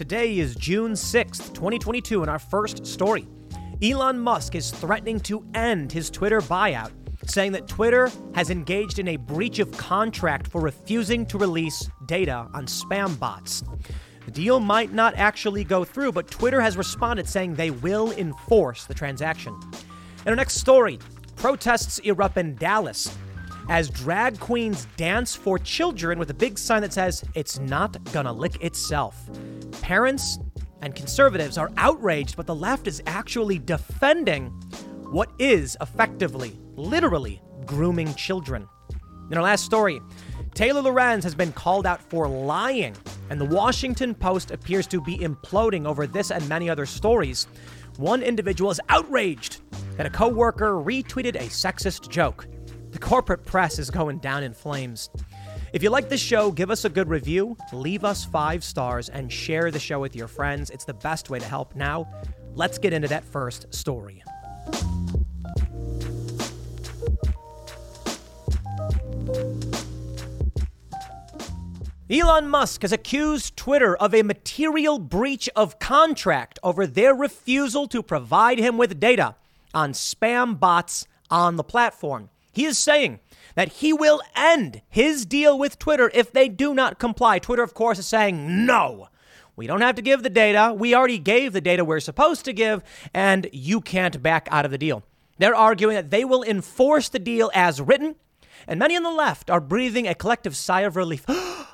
Today is June 6th, 2022, and our first story. Elon Musk is threatening to end his Twitter buyout, saying that Twitter has engaged in a breach of contract for refusing to release data on spam bots. The deal might not actually go through, but Twitter has responded saying they will enforce the transaction. In our next story, protests erupt in Dallas as drag queens dance for children with a big sign that says, It's not gonna lick itself. Parents and conservatives are outraged, but the left is actually defending what is effectively, literally, grooming children. In our last story, Taylor Lorenz has been called out for lying, and the Washington Post appears to be imploding over this and many other stories. One individual is outraged that a coworker retweeted a sexist joke. The corporate press is going down in flames. If you like this show, give us a good review, leave us five stars, and share the show with your friends. It's the best way to help. Now, let's get into that first story. Elon Musk has accused Twitter of a material breach of contract over their refusal to provide him with data on spam bots on the platform. He is saying that he will end his deal with Twitter if they do not comply. Twitter, of course, is saying no. We don't have to give the data. We already gave the data we're supposed to give, and you can't back out of the deal. They're arguing that they will enforce the deal as written, and many on the left are breathing a collective sigh of relief.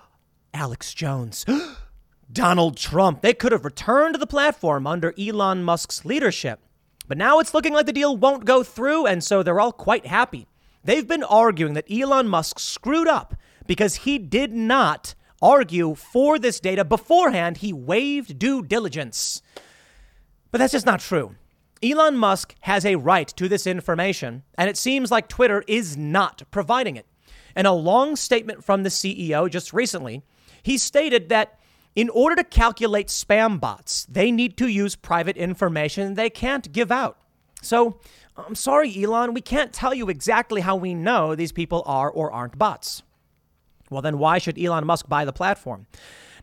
Alex Jones, Donald Trump, they could have returned to the platform under Elon Musk's leadership. But now it's looking like the deal won't go through, and so they're all quite happy. They've been arguing that Elon Musk screwed up because he did not argue for this data beforehand. He waived due diligence. But that's just not true. Elon Musk has a right to this information, and it seems like Twitter is not providing it. In a long statement from the CEO just recently, he stated that in order to calculate spam bots, they need to use private information they can't give out. So I'm sorry, Elon, we can't tell you exactly how we know these people are or aren't bots. Well, then why should Elon Musk buy the platform?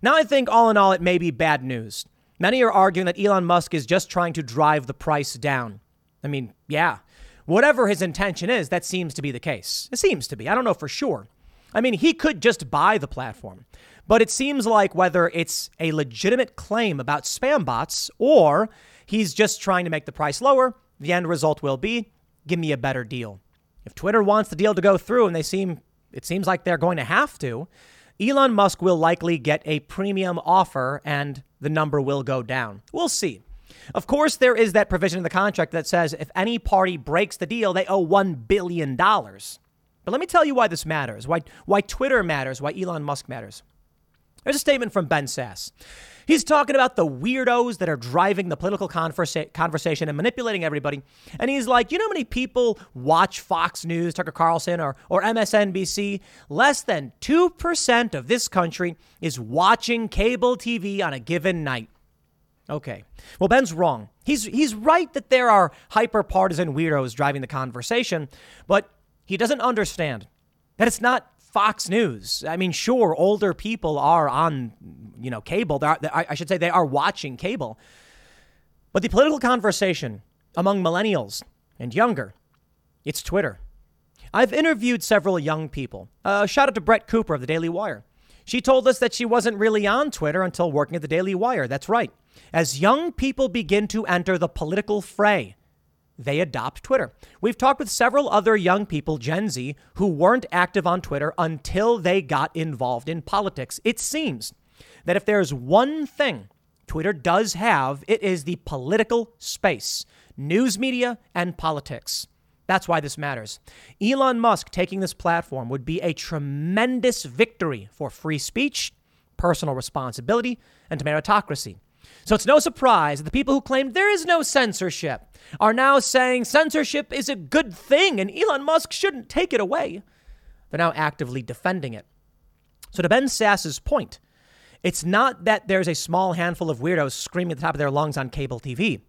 Now, I think all in all, it may be bad news. Many are arguing that Elon Musk is just trying to drive the price down. I mean, yeah, whatever his intention is, that seems to be the case. It seems to be. I don't know for sure. I mean, he could just buy the platform. But it seems like whether it's a legitimate claim about spam bots or he's just trying to make the price lower, the end result will be give me a better deal. If Twitter wants the deal to go through and they seem it seems like they're going to have to, Elon Musk will likely get a premium offer and the number will go down. We'll see. Of course, there is that provision in the contract that says if any party breaks the deal, they owe $1 billion. But let me tell you why this matters, why, why Twitter matters, why Elon Musk matters. There's a statement from Ben Sasse. He's talking about the weirdos that are driving the political conversa- conversation and manipulating everybody. And he's like, you know how many people watch Fox News, Tucker Carlson, or, or MSNBC? Less than 2% of this country is watching cable TV on a given night. Okay. Well, Ben's wrong. He's, he's right that there are hyper partisan weirdos driving the conversation, but he doesn't understand that it's not Fox News. I mean, sure, older people are on, you know, cable. Are, I should say they are watching cable. But the political conversation among millennials and younger, it's Twitter. I've interviewed several young people. Uh, shout out to Brett Cooper of the Daily Wire. She told us that she wasn't really on Twitter until working at the Daily Wire. That's right. As young people begin to enter the political fray, they adopt Twitter. We've talked with several other young people, Gen Z, who weren't active on Twitter until they got involved in politics. It seems that if there's one thing Twitter does have, it is the political space, news media, and politics. That's why this matters. Elon Musk taking this platform would be a tremendous victory for free speech, personal responsibility, and meritocracy. So it's no surprise that the people who claimed there is no censorship are now saying censorship is a good thing and Elon Musk shouldn't take it away. They're now actively defending it. So, to Ben Sasse's point, it's not that there's a small handful of weirdos screaming at the top of their lungs on cable TV.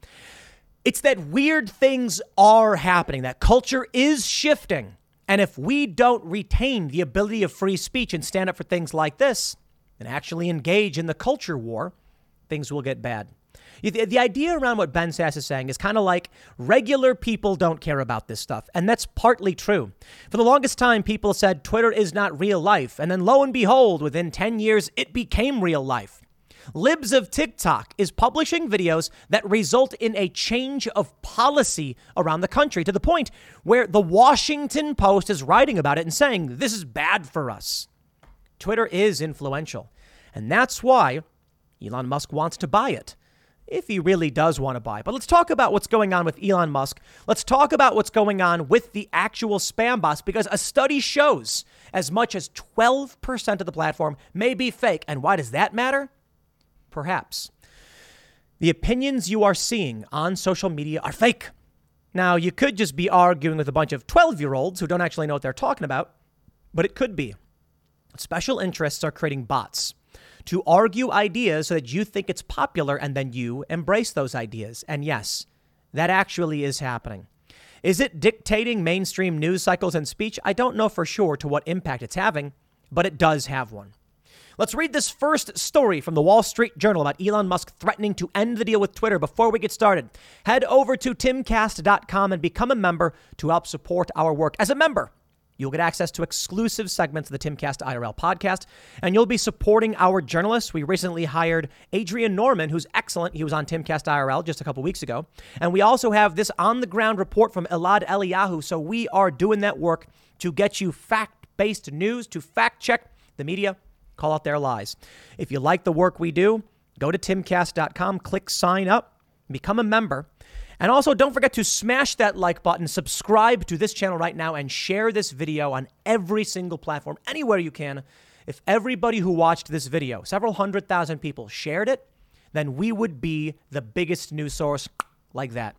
It's that weird things are happening, that culture is shifting. And if we don't retain the ability of free speech and stand up for things like this and actually engage in the culture war, things will get bad. The idea around what Ben Sasse is saying is kind of like regular people don't care about this stuff. And that's partly true. For the longest time, people said Twitter is not real life. And then lo and behold, within 10 years, it became real life. Libs of TikTok is publishing videos that result in a change of policy around the country to the point where the Washington Post is writing about it and saying, this is bad for us. Twitter is influential. And that's why Elon Musk wants to buy it. If he really does want to buy. But let's talk about what's going on with Elon Musk. Let's talk about what's going on with the actual spam bots because a study shows as much as 12% of the platform may be fake. And why does that matter? Perhaps. The opinions you are seeing on social media are fake. Now, you could just be arguing with a bunch of 12 year olds who don't actually know what they're talking about, but it could be. Special interests are creating bots to argue ideas so that you think it's popular and then you embrace those ideas. And yes, that actually is happening. Is it dictating mainstream news cycles and speech? I don't know for sure to what impact it's having, but it does have one. Let's read this first story from the Wall Street Journal about Elon Musk threatening to end the deal with Twitter before we get started. Head over to timcast.com and become a member to help support our work. As a member, You'll get access to exclusive segments of the Timcast IRL podcast, and you'll be supporting our journalists. We recently hired Adrian Norman, who's excellent. He was on Timcast IRL just a couple weeks ago. And we also have this on the ground report from Elad Eliyahu. So we are doing that work to get you fact based news, to fact check the media call out their lies. If you like the work we do, go to timcast.com, click sign up, become a member. And also, don't forget to smash that like button, subscribe to this channel right now, and share this video on every single platform, anywhere you can. If everybody who watched this video, several hundred thousand people, shared it, then we would be the biggest news source like that.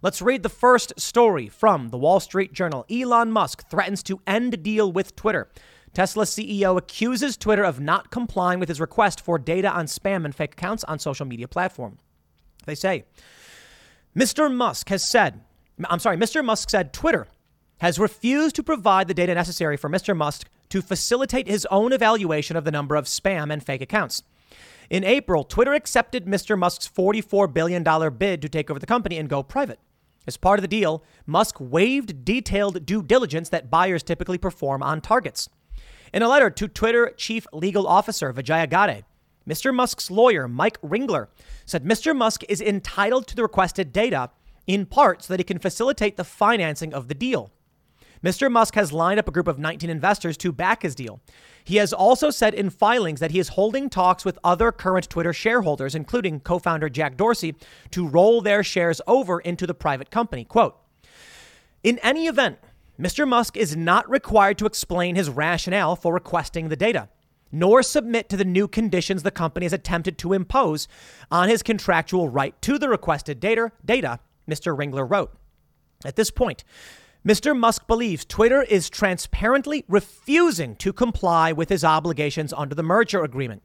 Let's read the first story from the Wall Street Journal. Elon Musk threatens to end deal with Twitter. Tesla CEO accuses Twitter of not complying with his request for data on spam and fake accounts on social media platform. They say, Mr. Musk has said, I'm sorry, Mr. Musk said Twitter has refused to provide the data necessary for Mr. Musk to facilitate his own evaluation of the number of spam and fake accounts. In April, Twitter accepted Mr. Musk's $44 billion bid to take over the company and go private. As part of the deal, Musk waived detailed due diligence that buyers typically perform on targets. In a letter to Twitter Chief Legal Officer Vijaya Gadde, Mr. Musk's lawyer, Mike Ringler, said Mr. Musk is entitled to the requested data in part so that he can facilitate the financing of the deal. Mr. Musk has lined up a group of 19 investors to back his deal. He has also said in filings that he is holding talks with other current Twitter shareholders, including co founder Jack Dorsey, to roll their shares over into the private company. Quote In any event, Mr. Musk is not required to explain his rationale for requesting the data, nor submit to the new conditions the company has attempted to impose on his contractual right to the requested data, data Mr. Ringler wrote. At this point, Mr. Musk believes Twitter is transparently refusing to comply with his obligations under the merger agreement.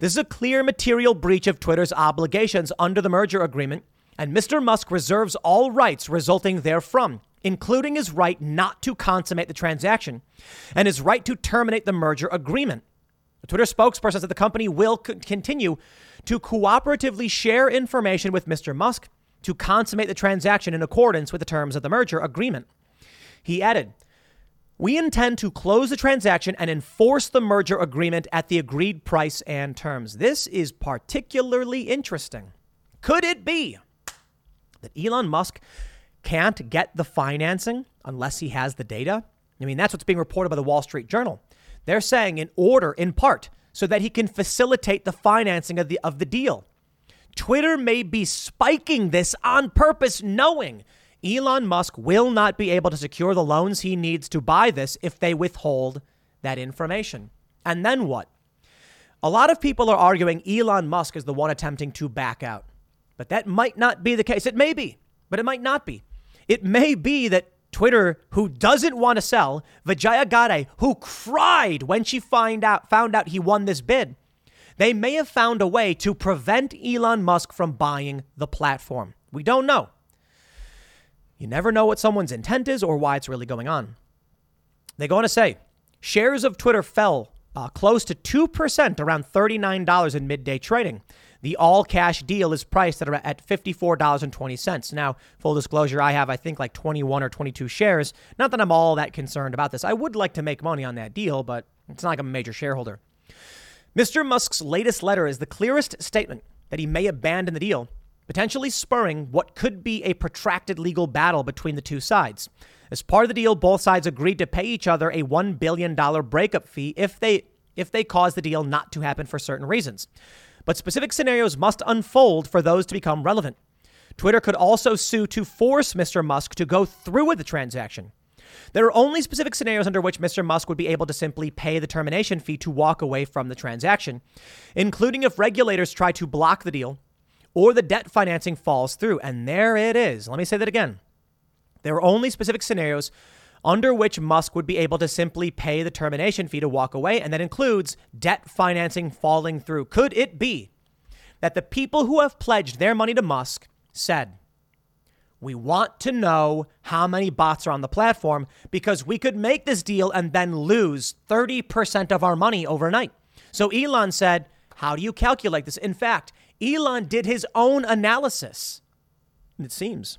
This is a clear material breach of Twitter's obligations under the merger agreement, and Mr. Musk reserves all rights resulting therefrom, including his right not to consummate the transaction and his right to terminate the merger agreement. The Twitter spokesperson said the company will continue to cooperatively share information with Mr. Musk to consummate the transaction in accordance with the terms of the merger agreement. He added, We intend to close the transaction and enforce the merger agreement at the agreed price and terms. This is particularly interesting. Could it be that Elon Musk can't get the financing unless he has the data? I mean, that's what's being reported by the Wall Street Journal. They're saying in order, in part, so that he can facilitate the financing of the, of the deal. Twitter may be spiking this on purpose, knowing Elon Musk will not be able to secure the loans he needs to buy this if they withhold that information. And then what? A lot of people are arguing Elon Musk is the one attempting to back out. But that might not be the case. It may be, but it might not be. It may be that Twitter, who doesn't want to sell, Vijaya Gadde, who cried when she find out, found out he won this bid, they may have found a way to prevent Elon Musk from buying the platform. We don't know. You never know what someone's intent is or why it's really going on. They go on to say shares of Twitter fell uh, close to 2%, around $39 in midday trading. The all cash deal is priced at, at $54.20. Now, full disclosure, I have, I think, like 21 or 22 shares. Not that I'm all that concerned about this. I would like to make money on that deal, but it's not like I'm a major shareholder. Mr. Musk's latest letter is the clearest statement that he may abandon the deal potentially spurring what could be a protracted legal battle between the two sides. As part of the deal, both sides agreed to pay each other a $1 billion breakup fee if they if they cause the deal not to happen for certain reasons. But specific scenarios must unfold for those to become relevant. Twitter could also sue to force Mr. Musk to go through with the transaction. There are only specific scenarios under which Mr. Musk would be able to simply pay the termination fee to walk away from the transaction, including if regulators try to block the deal or the debt financing falls through. And there it is. Let me say that again. There are only specific scenarios under which Musk would be able to simply pay the termination fee to walk away, and that includes debt financing falling through. Could it be that the people who have pledged their money to Musk said, we want to know how many bots are on the platform because we could make this deal and then lose 30% of our money overnight. So Elon said, How do you calculate this? In fact, Elon did his own analysis. It seems.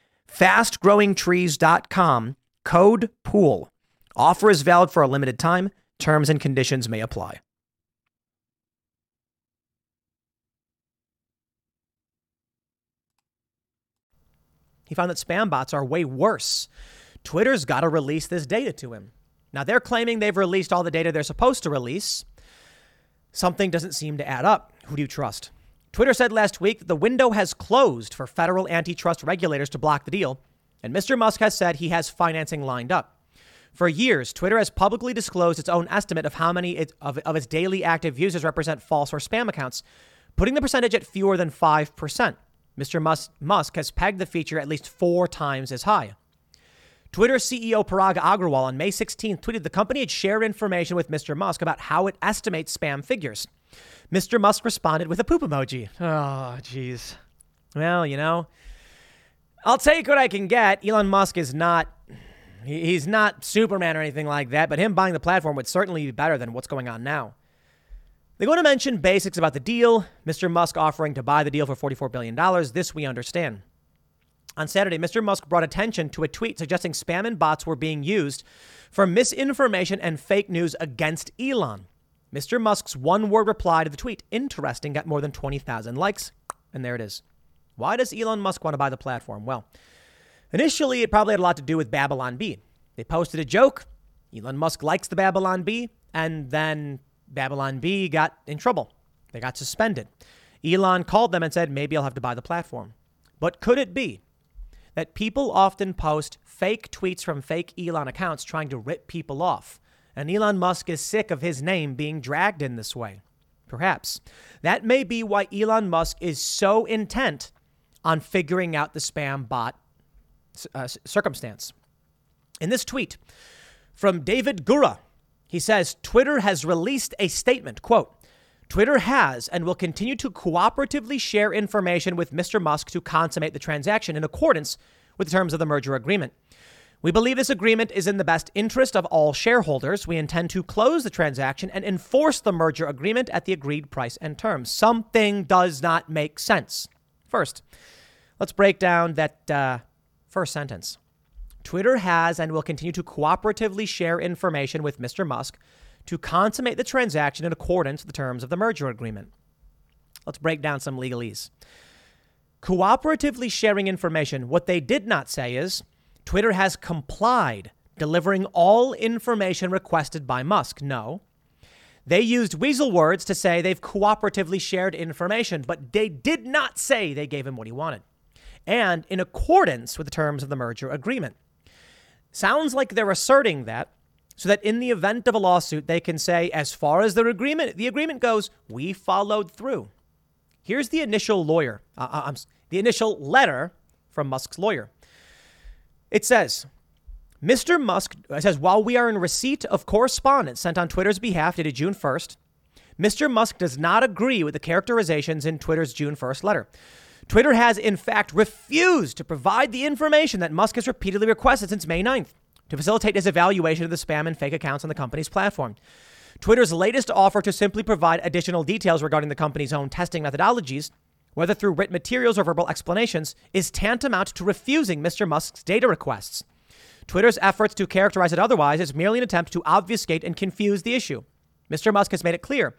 FastGrowingTrees.com, code POOL. Offer is valid for a limited time. Terms and conditions may apply. He found that spam bots are way worse. Twitter's got to release this data to him. Now, they're claiming they've released all the data they're supposed to release. Something doesn't seem to add up. Who do you trust? Twitter said last week that the window has closed for federal antitrust regulators to block the deal, and Mr. Musk has said he has financing lined up. For years, Twitter has publicly disclosed its own estimate of how many it, of, of its daily active users represent false or spam accounts, putting the percentage at fewer than 5%. Mr. Musk, Musk has pegged the feature at least four times as high. Twitter CEO Parag Agrawal on May 16th tweeted the company had shared information with Mr. Musk about how it estimates spam figures. Mr. Musk responded with a poop emoji. Oh, jeez. Well, you know, I'll take what I can get. Elon Musk is not. He's not Superman or anything like that, but him buying the platform would certainly be better than what's going on now. They on to mention basics about the deal. Mr. Musk offering to buy the deal for $44 billion. This we understand. On Saturday, Mr. Musk brought attention to a tweet suggesting spam and bots were being used for misinformation and fake news against Elon. Mr. Musk's one word reply to the tweet, interesting, got more than 20,000 likes. And there it is. Why does Elon Musk want to buy the platform? Well, initially, it probably had a lot to do with Babylon Bee. They posted a joke. Elon Musk likes the Babylon Bee. And then Babylon Bee got in trouble. They got suspended. Elon called them and said, maybe I'll have to buy the platform. But could it be that people often post fake tweets from fake Elon accounts trying to rip people off? And Elon Musk is sick of his name being dragged in this way. Perhaps. That may be why Elon Musk is so intent on figuring out the spam bot uh, circumstance. In this tweet from David Gura, he says Twitter has released a statement, quote, Twitter has and will continue to cooperatively share information with Mr. Musk to consummate the transaction in accordance with the terms of the merger agreement. We believe this agreement is in the best interest of all shareholders. We intend to close the transaction and enforce the merger agreement at the agreed price and terms. Something does not make sense. First, let's break down that uh, first sentence. Twitter has and will continue to cooperatively share information with Mr. Musk to consummate the transaction in accordance with the terms of the merger agreement. Let's break down some legalese. Cooperatively sharing information, what they did not say is Twitter has complied, delivering all information requested by Musk. No. They used weasel words to say they've cooperatively shared information, but they did not say they gave him what he wanted. And in accordance with the terms of the merger agreement. Sounds like they're asserting that so that in the event of a lawsuit, they can say, as far as their agreement, the agreement goes, we followed through. Here's the initial lawyer, uh, uh, the initial letter from Musk's lawyer. It says, Mr. Musk says, while we are in receipt of correspondence sent on Twitter's behalf dated June 1st, Mr. Musk does not agree with the characterizations in Twitter's June 1st letter. Twitter has, in fact, refused to provide the information that Musk has repeatedly requested since May 9th to facilitate his evaluation of the spam and fake accounts on the company's platform. Twitter's latest offer to simply provide additional details regarding the company's own testing methodologies, whether through written materials or verbal explanations, is tantamount to refusing Mr. Musk's data requests. Twitter's efforts to characterize it otherwise is merely an attempt to obfuscate and confuse the issue. Mr. Musk has made it clear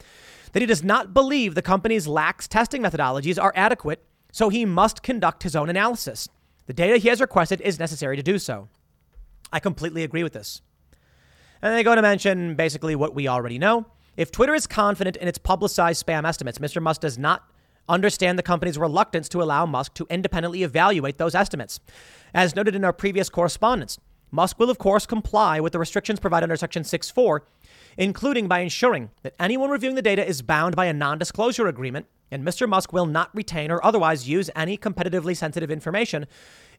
that he does not believe the company's lax testing methodologies are adequate, so he must conduct his own analysis. The data he has requested is necessary to do so. I completely agree with this. And they go to mention basically what we already know. If Twitter is confident in its publicized spam estimates, Mr. Musk does not understand the company's reluctance to allow Musk to independently evaluate those estimates. As noted in our previous correspondence, Musk will, of course, comply with the restrictions provided under Section 6.4, including by ensuring that anyone reviewing the data is bound by a non disclosure agreement, and Mr. Musk will not retain or otherwise use any competitively sensitive information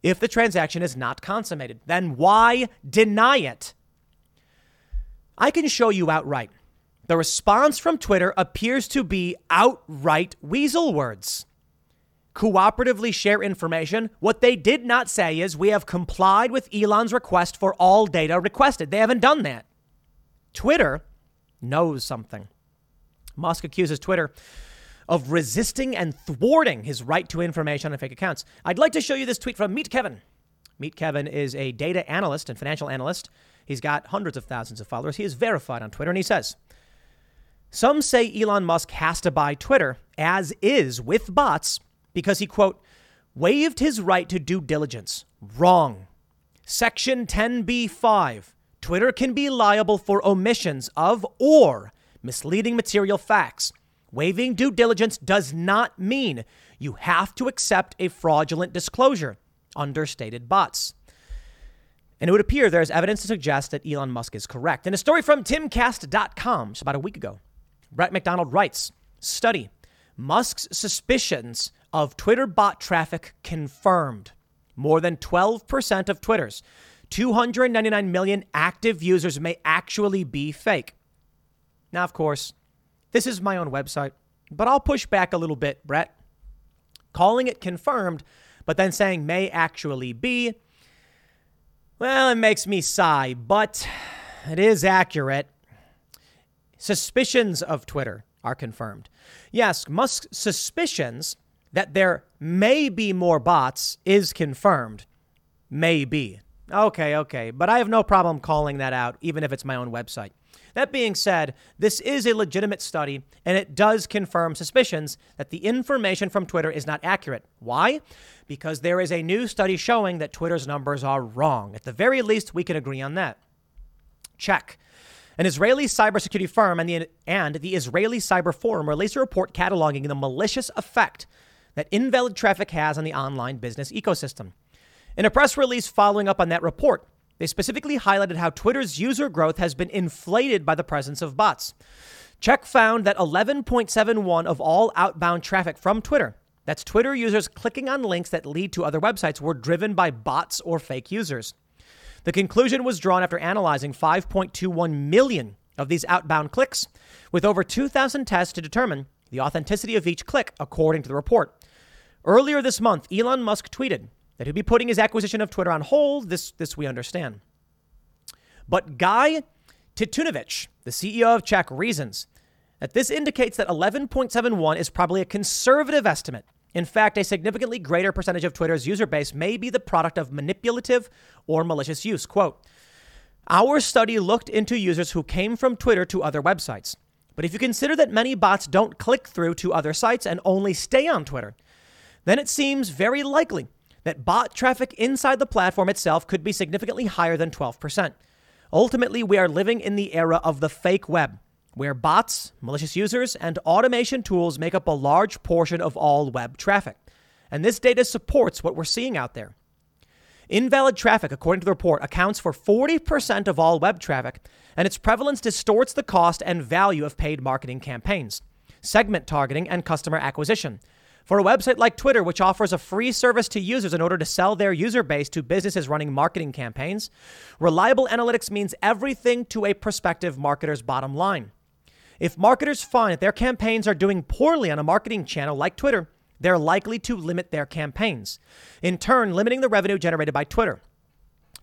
if the transaction is not consummated. Then why deny it? I can show you outright. The response from Twitter appears to be outright weasel words. Cooperatively share information. What they did not say is we have complied with Elon's request for all data requested. They haven't done that. Twitter knows something. Musk accuses Twitter of resisting and thwarting his right to information on fake accounts. I'd like to show you this tweet from Meet Kevin. Meet Kevin is a data analyst and financial analyst. He's got hundreds of thousands of followers. He is verified on Twitter, and he says, Some say Elon Musk has to buy Twitter, as is with bots, because he, quote, waived his right to due diligence. Wrong. Section 10b5 Twitter can be liable for omissions of or misleading material facts Waiving due diligence does not mean you have to accept a fraudulent disclosure, understated bots. And it would appear there is evidence to suggest that Elon Musk is correct. In a story from timcast.com, just about a week ago, Brett McDonald writes Study Musk's suspicions of Twitter bot traffic confirmed. More than 12% of Twitter's 299 million active users may actually be fake. Now, of course, this is my own website, but I'll push back a little bit, Brett. Calling it confirmed, but then saying may actually be, well, it makes me sigh, but it is accurate. Suspicions of Twitter are confirmed. Yes, Musk's suspicions that there may be more bots is confirmed. Maybe. Okay, okay. But I have no problem calling that out, even if it's my own website. That being said, this is a legitimate study, and it does confirm suspicions that the information from Twitter is not accurate. Why? Because there is a new study showing that Twitter's numbers are wrong. At the very least, we can agree on that. CHEQ. An Israeli cybersecurity firm and the, and the Israeli Cyber Forum released a report cataloging the malicious effect that invalid traffic has on the online business ecosystem. In a press release following up on that report, they specifically highlighted how Twitter's user growth has been inflated by the presence of bots. CHEQ found that 11.71 of all outbound traffic from Twitter, that's Twitter users clicking on links that lead to other websites, were driven by bots or fake users. The conclusion was drawn after analyzing 5.21 million of these outbound clicks, with over 2,000 tests to determine the authenticity of each click, according to the report. Earlier this month, Elon Musk tweeted that he'd be putting his acquisition of Twitter on hold. This, this we understand. But Guy Tytunovich, the CEO of CHEQ, reasons that this indicates that 11.71 is probably a conservative estimate. In fact, a significantly greater percentage of Twitter's user base may be the product of manipulative or malicious use. Quote, our study looked into users who came from Twitter to other websites. But if you consider that many bots don't click through to other sites and only stay on Twitter, then it seems very likely that bot traffic inside the platform itself could be significantly higher than 12%. Ultimately, we are living in the era of the fake web, where bots, malicious users, and automation tools make up a large portion of all web traffic. And this data supports what we're seeing out there. Invalid traffic, according to the report, accounts for 40% of all web traffic, and its prevalence distorts the cost and value of paid marketing campaigns, segment targeting, and customer acquisition. For a website like Twitter, which offers a free service to users in order to sell their user base to businesses running marketing campaigns, reliable analytics means everything to a prospective marketer's bottom line. If marketers find that their campaigns are doing poorly on a marketing channel like Twitter, they're likely to limit their campaigns, in turn, limiting the revenue generated by Twitter.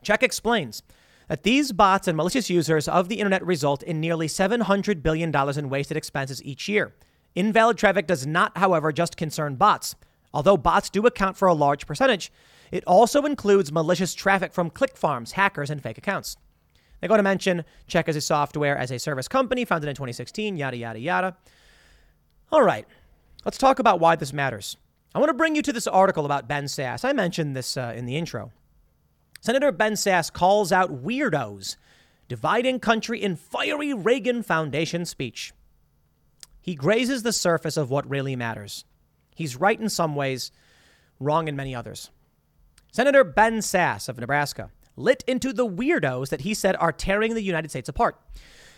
CHEQ explains that these bots and malicious users of the internet result in nearly $700 billion in wasted expenses each year. Invalid traffic does not, however, just concern bots. Although bots do account for a large percentage, it also includes malicious traffic from click farms, hackers, and fake accounts. They go to mention CHEQ as a software as a service company founded in 2016, yada, yada, yada. All right, let's talk about why this matters. I want to bring you to this article about Ben Sasse. I mentioned this uh, in the intro. Senator Ben Sasse calls out weirdos dividing country in fiery Reagan Foundation speech. He grazes the surface of what really matters. He's right in some ways, wrong in many others. Senator Ben Sasse of Nebraska lit into the weirdos that he said are tearing the United States apart.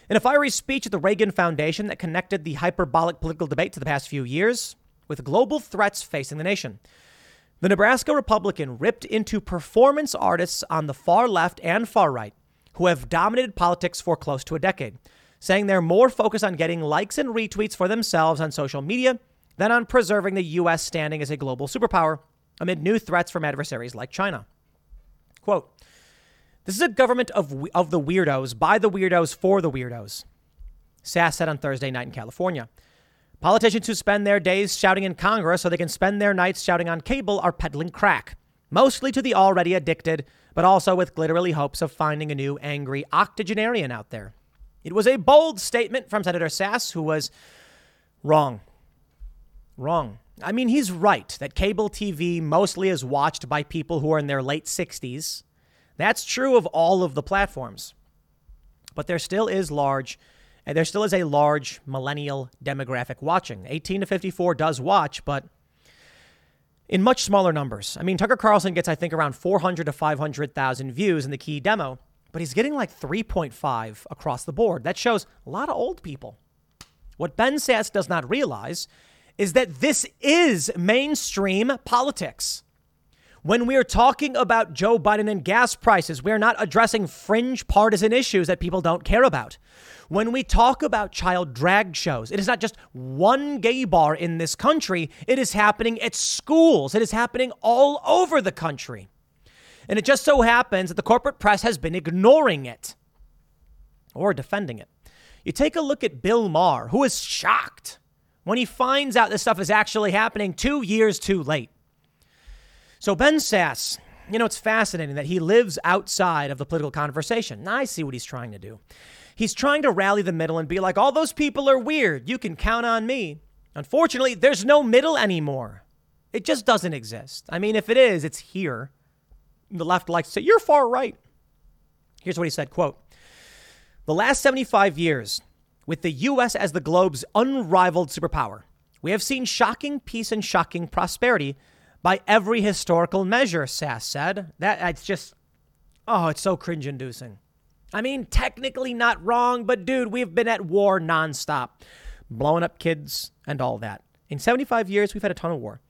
In a fiery speech at the Reagan Foundation that connected the hyperbolic political debate to the past few years with global threats facing the nation, the Nebraska Republican ripped into performance artists on the far left and far right who have dominated politics for close to a decade saying they're more focused on getting likes and retweets for themselves on social media than on preserving the U.S. standing as a global superpower amid new threats from adversaries like China. Quote, this is a government of, of the weirdos, by the weirdos, for the weirdos, Sasse said on Thursday night in California. Politicians who spend their days shouting in Congress so they can spend their nights shouting on cable are peddling crack, mostly to the already addicted, but also with glittery hopes of finding a new angry octogenarian out there. It was a bold statement from Senator Sasse, who was wrong. Wrong. I mean, he's right that cable TV mostly is watched by people who are in their late 60s. That's true of all of the platforms. But there still is large, and there still is a large millennial demographic watching. 18 to 54 does watch, but in much smaller numbers. I mean, Tucker Carlson gets, I think, around 400 to 500,000 views in the key demo but he's getting like 3.5 across the board. That shows a lot of old people. What Ben Sasse does not realize is that this is mainstream politics. When we're talking about Joe Biden and gas prices, we're not addressing fringe partisan issues that people don't care about. When we talk about child drag shows, it is not just one gay bar in this country, it is happening at schools, it is happening all over the country. And it just so happens that the corporate press has been ignoring it or defending it. You take a look at Bill Maher, who is shocked when he finds out this stuff is actually happening two years too late. So, Ben Sasse, you know, it's fascinating that he lives outside of the political conversation. Now, I see what he's trying to do. He's trying to rally the middle and be like, all those people are weird. You can count on me. Unfortunately, there's no middle anymore. It just doesn't exist. I mean, if it is, it's here the left likes to say, you're far right. Here's what he said, quote, The last 75 years, with the U.S. as the globe's unrivaled superpower, we have seen shocking peace and shocking prosperity by every historical measure, Sasse said. That it's just, oh, it's so cringe inducing. I mean, technically not wrong, but dude, we've been at war nonstop, blowing up kids and all that. In 75 years, we've had a ton of war.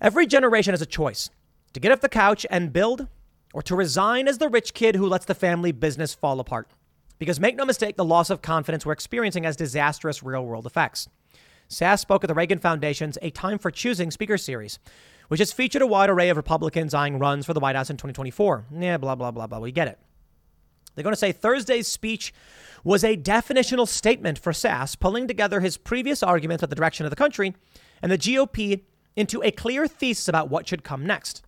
Every generation has a choice to get off the couch and build, or to resign as the rich kid who lets the family business fall apart. Because make no mistake, the loss of confidence we're experiencing has disastrous real world effects. Sasse spoke at the Reagan Foundation's A Time for Choosing speaker series, which has featured a wide array of Republicans eyeing runs for the White House in 2024. Yeah, blah, blah, blah, blah. We get it. They're going to say Thursday's speech was a definitional statement for Sasse, pulling together his previous arguments about the direction of the country and the GOP into a clear thesis about what should come next.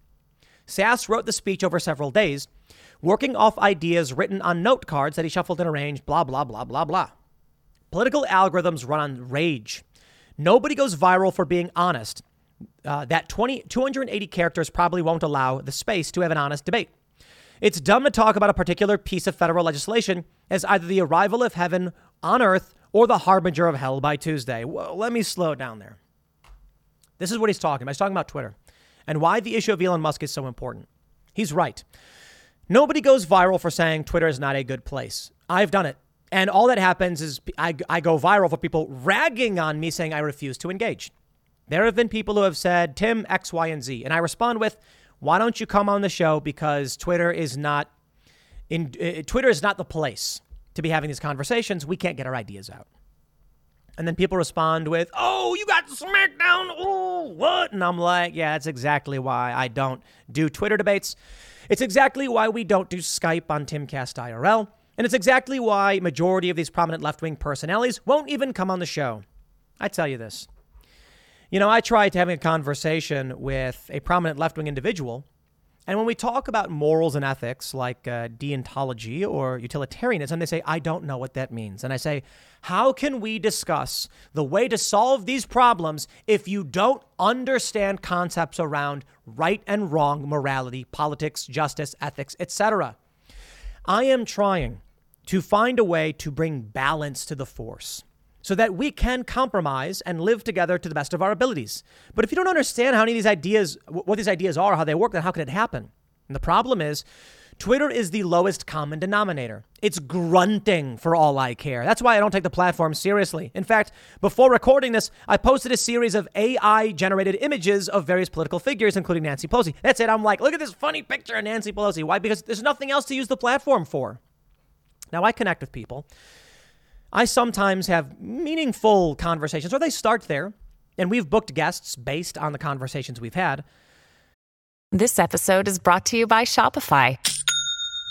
Sasse wrote the speech over several days, working off ideas written on note cards that he shuffled and arranged, blah, blah, blah, blah, blah. Political algorithms run on rage. Nobody goes viral for being honest. Uh, that 20, 280 characters probably won't allow the space to have an honest debate. It's dumb to talk about a particular piece of federal legislation as either the arrival of heaven on earth or the harbinger of hell by Tuesday. Well, let me slow down there. This is what he's talking about. He's talking about Twitter and why the issue of Elon Musk is so important. He's right. Nobody goes viral for saying Twitter is not a good place. I've done it. And all that happens is I, I go viral for people ragging on me saying I refuse to engage. There have been people who have said, Tim, X, Y, and Z. And I respond with, why don't you come on the show? Because Twitter is not in uh, Twitter is not the place to be having these conversations. We can't get our ideas out. And then people respond with, "Oh, you got SmackDown. Oh, what?" And I'm like, "Yeah, that's exactly why I don't do Twitter debates. It's exactly why we don't do Skype on Timcast IRL." And it's exactly why majority of these prominent left-wing personalities won't even come on the show. I tell you this. You know, I tried having a conversation with a prominent left wing individual. And when we talk about morals and ethics like uh, deontology or utilitarianism, they say, I don't know what that means. And I say, how can we discuss the way to solve these problems if you don't understand concepts around right and wrong, morality, politics, justice, ethics, etc.? I am trying to find a way to bring balance to the force so that we can compromise and live together to the best of our abilities. But if you don't understand how any of these ideas, what these ideas are, how they work, then how can it happen? And the problem is, Twitter is the lowest common denominator. It's grunting for all I care. That's why I don't take the platform seriously. In fact, before recording this, I posted a series of AI generated images of various political figures, including Nancy Pelosi. That's it. I'm like, look at this funny picture of Nancy Pelosi. Why? Because there's nothing else to use the platform for. Now, I connect with people I sometimes have meaningful conversations, or they start there, and we've booked guests based on the conversations we've had. This episode is brought to you by Shopify.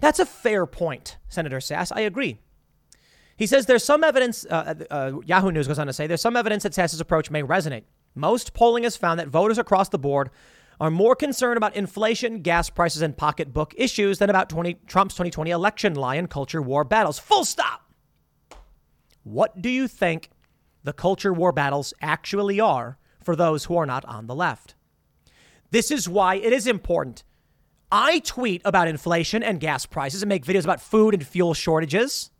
That's a fair point, Senator Sasse. I agree. He says there's some evidence, uh, uh, uh Yahoo News goes on to say, there's some evidence that Sasse's approach may resonate. Most polling has found that voters across the board are more concerned about inflation, gas prices, and pocketbook issues than about 20, Trump's 2020 election lie and culture war battles. Full stop. What do you think the culture war battles actually are for those who are not on the left? This is why it is important. I tweet about inflation and gas prices and make videos about food and fuel shortages.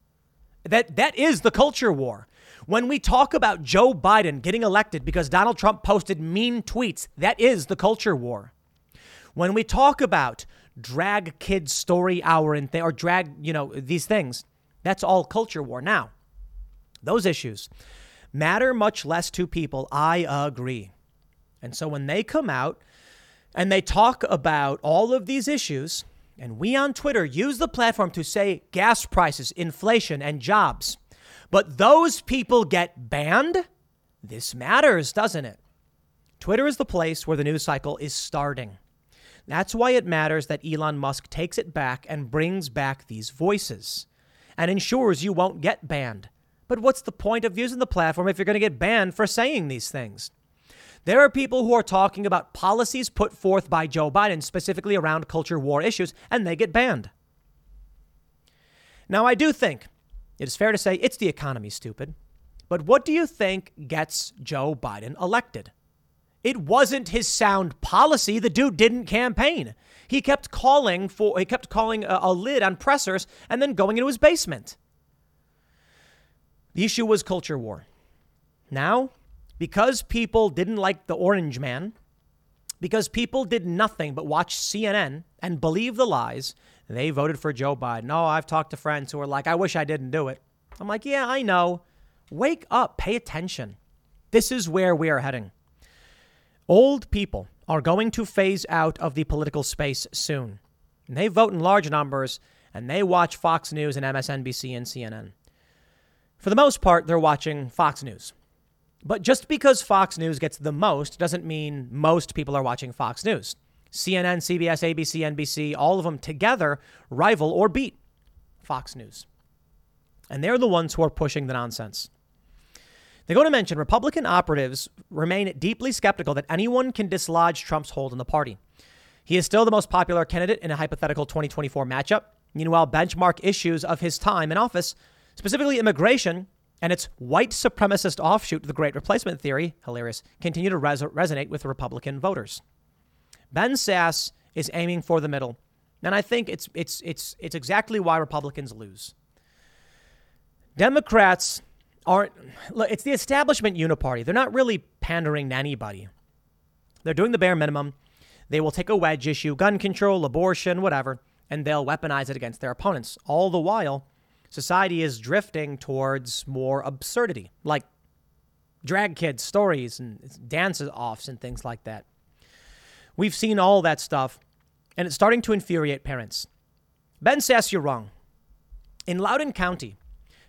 That that is the culture war. When we talk about Joe Biden getting elected because Donald Trump posted mean tweets, that is the culture war. When we talk about drag kids story hour and th- or drag, you know, these things, that's all culture war. Now, those issues matter much less to people. I agree. And so when they come out and they talk about all of these issues, and we on Twitter use the platform to say gas prices, inflation, and jobs, but those people get banned? This matters, doesn't it? Twitter is the place where the news cycle is starting. That's why it matters that Elon Musk takes it back and brings back these voices and ensures you won't get banned But what's the point of using the platform if you're going to get banned for saying these things? There are people who are talking about policies put forth by Joe Biden, specifically around culture war issues, and they get banned. Now, I do think it is fair to say it's the economy, stupid. But what do you think gets Joe Biden elected? It wasn't his sound policy. The dude didn't campaign. He kept calling for he kept calling a, a lid on pressers and then going into his basement. The issue was culture war. Now, because people didn't like the orange man, because people did nothing but watch CNN and believe the lies, they voted for Joe Biden. Oh, I've talked to friends who are like, I wish I didn't do it. I'm like, yeah, I know. Wake up, pay attention. This is where we are heading. Old people are going to phase out of the political space soon. And they vote in large numbers and they watch Fox News and MSNBC and CNN. For the most part, they're watching Fox News. But just because Fox News gets the most doesn't mean most people are watching Fox News. CNN, CBS, ABC, NBC, all of them together rival or beat Fox News. And they're the ones who are pushing the nonsense. They go to mention Republican operatives remain deeply skeptical that anyone can dislodge Trump's hold in the party. He is still the most popular candidate in a hypothetical 2024 matchup. Meanwhile, benchmark issues of his time in office, specifically immigration and its white supremacist offshoot, the Great Replacement Theory, hilarious, continue to res- resonate with Republican voters. Ben Sasse is aiming for the middle, and I think it's it's it's it's exactly why Republicans lose. Democrats aren't, it's the establishment uniparty. They're not really pandering to anybody. They're doing the bare minimum. They will take a wedge issue, gun control, abortion, whatever, and they'll weaponize it against their opponents. All the while, society is drifting towards more absurdity, like drag kids stories and dance offs and things like that. We've seen all that stuff, and it's starting to infuriate parents. Ben Sasse you're wrong. In Loudoun County,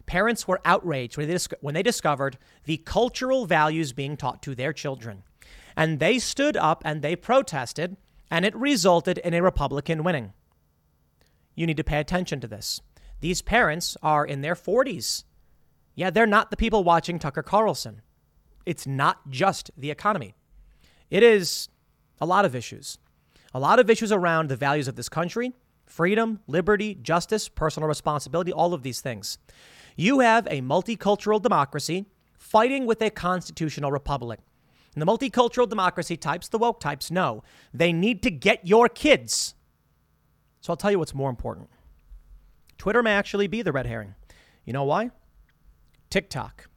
Parents were outraged when they, when they discovered the cultural values being taught to their children. And they stood up and they protested, and it resulted in a Republican winning. You need to pay attention to this. These parents are in their 40s. Yeah, they're not the people watching Tucker Carlson. It's not just the economy, it is a lot of issues. A lot of issues around the values of this country freedom, liberty, justice, personal responsibility, all of these things. You have a multicultural democracy fighting with a constitutional republic. And the multicultural democracy types, the woke types, know they need to get your kids. So I'll tell you what's more important. Twitter may actually be the red herring. You know why? TikTok.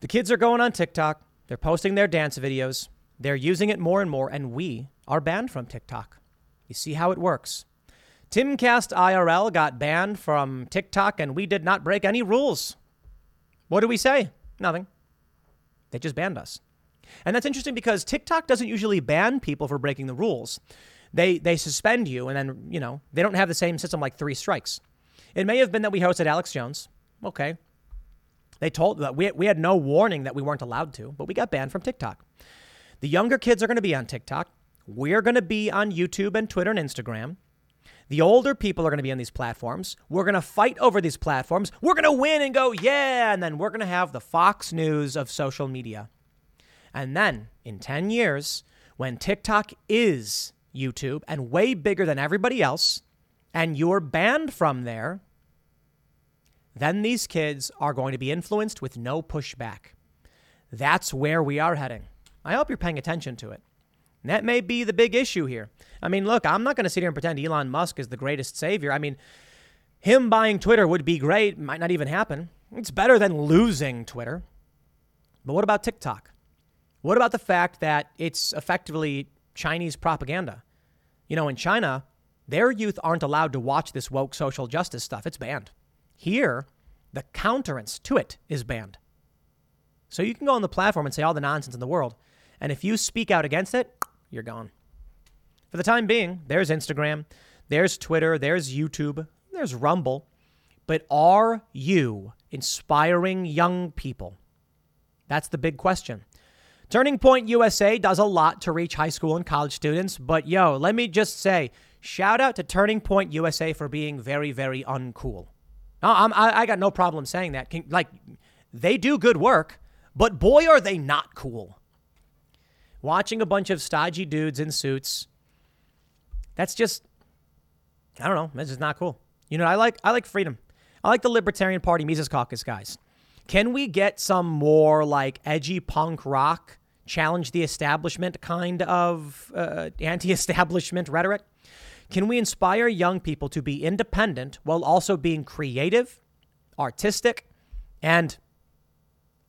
The kids are going on TikTok. They're posting their dance videos. They're using it more and more, and we are banned from TikTok. You see how it works. Timcast IRL got banned from TikTok and we did not break any rules. What do we say? Nothing. They just banned us. And that's interesting because TikTok doesn't usually ban people for breaking the rules. They they suspend you and then, you know, they don't have the same system like three strikes. It may have been that we hosted Alex Jones. Okay. They told that we, we had no warning that we weren't allowed to, but we got banned from TikTok. The younger kids are going to be on TikTok. We're going to be on YouTube and Twitter and Instagram. The older people are going to be on these platforms. We're going to fight over these platforms. We're going to win and go, yeah. And then we're going to have the Fox News of social media. And then in 10 years, when TikTok is YouTube and way bigger than everybody else, and you're banned from there, then these kids are going to be influenced with no pushback. That's where we are heading. I hope you're paying attention to it. And that may be the big issue here. I mean, look, I'm not going to sit here and pretend Elon Musk is the greatest savior. I mean, him buying Twitter would be great, might not even happen. It's better than losing Twitter. But what about TikTok? What about the fact that it's effectively Chinese propaganda? You know, in China, their youth aren't allowed to watch this woke social justice stuff. It's banned. Here, the counterance to it is banned. So you can go on the platform and say all the nonsense in the world. And if you speak out against it, you're gone. For the time being, there's Instagram, there's Twitter, there's YouTube, there's Rumble. But are you inspiring young people? That's the big question. Turning Point USA does a lot to reach high school and college students, but yo, let me just say shout out to Turning Point USA for being very, very uncool. I'm, I, I got no problem saying that. Can, like, they do good work, but boy, are they not cool. Watching a bunch of stodgy dudes in suits, that's just, I don't know, that's just not cool. You know, I like I like freedom. I like the Libertarian Party Mises Caucus guys. Can we get some more like edgy punk rock, challenge the establishment kind of uh, anti establishment rhetoric? Can we inspire young people to be independent while also being creative, artistic, and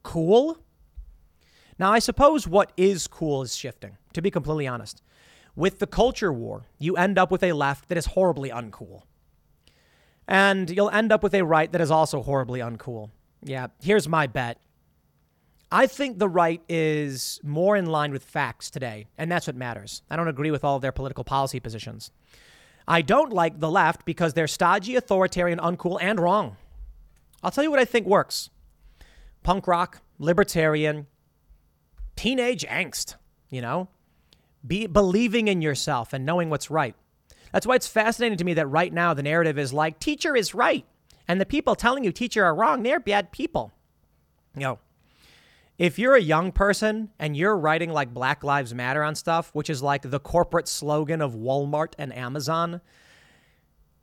cool? Now, I suppose what is cool is shifting, to be completely honest. With the culture war, you end up with a left that is horribly uncool. And you'll end up with a right that is also horribly uncool. Yeah, here's my bet. I think the right is more in line with facts today, and that's what matters. I don't agree with all of their political policy positions. I don't like the left because they're stodgy, authoritarian, uncool, and wrong. I'll tell you what I think works punk rock, libertarian, teenage angst, you know? Be believing in yourself and knowing what's right. That's why it's fascinating to me that right now the narrative is like teacher is right and the people telling you teacher are wrong, they're bad people. You know, if you're a young person and you're writing like Black Lives Matter on stuff, which is like the corporate slogan of Walmart and Amazon,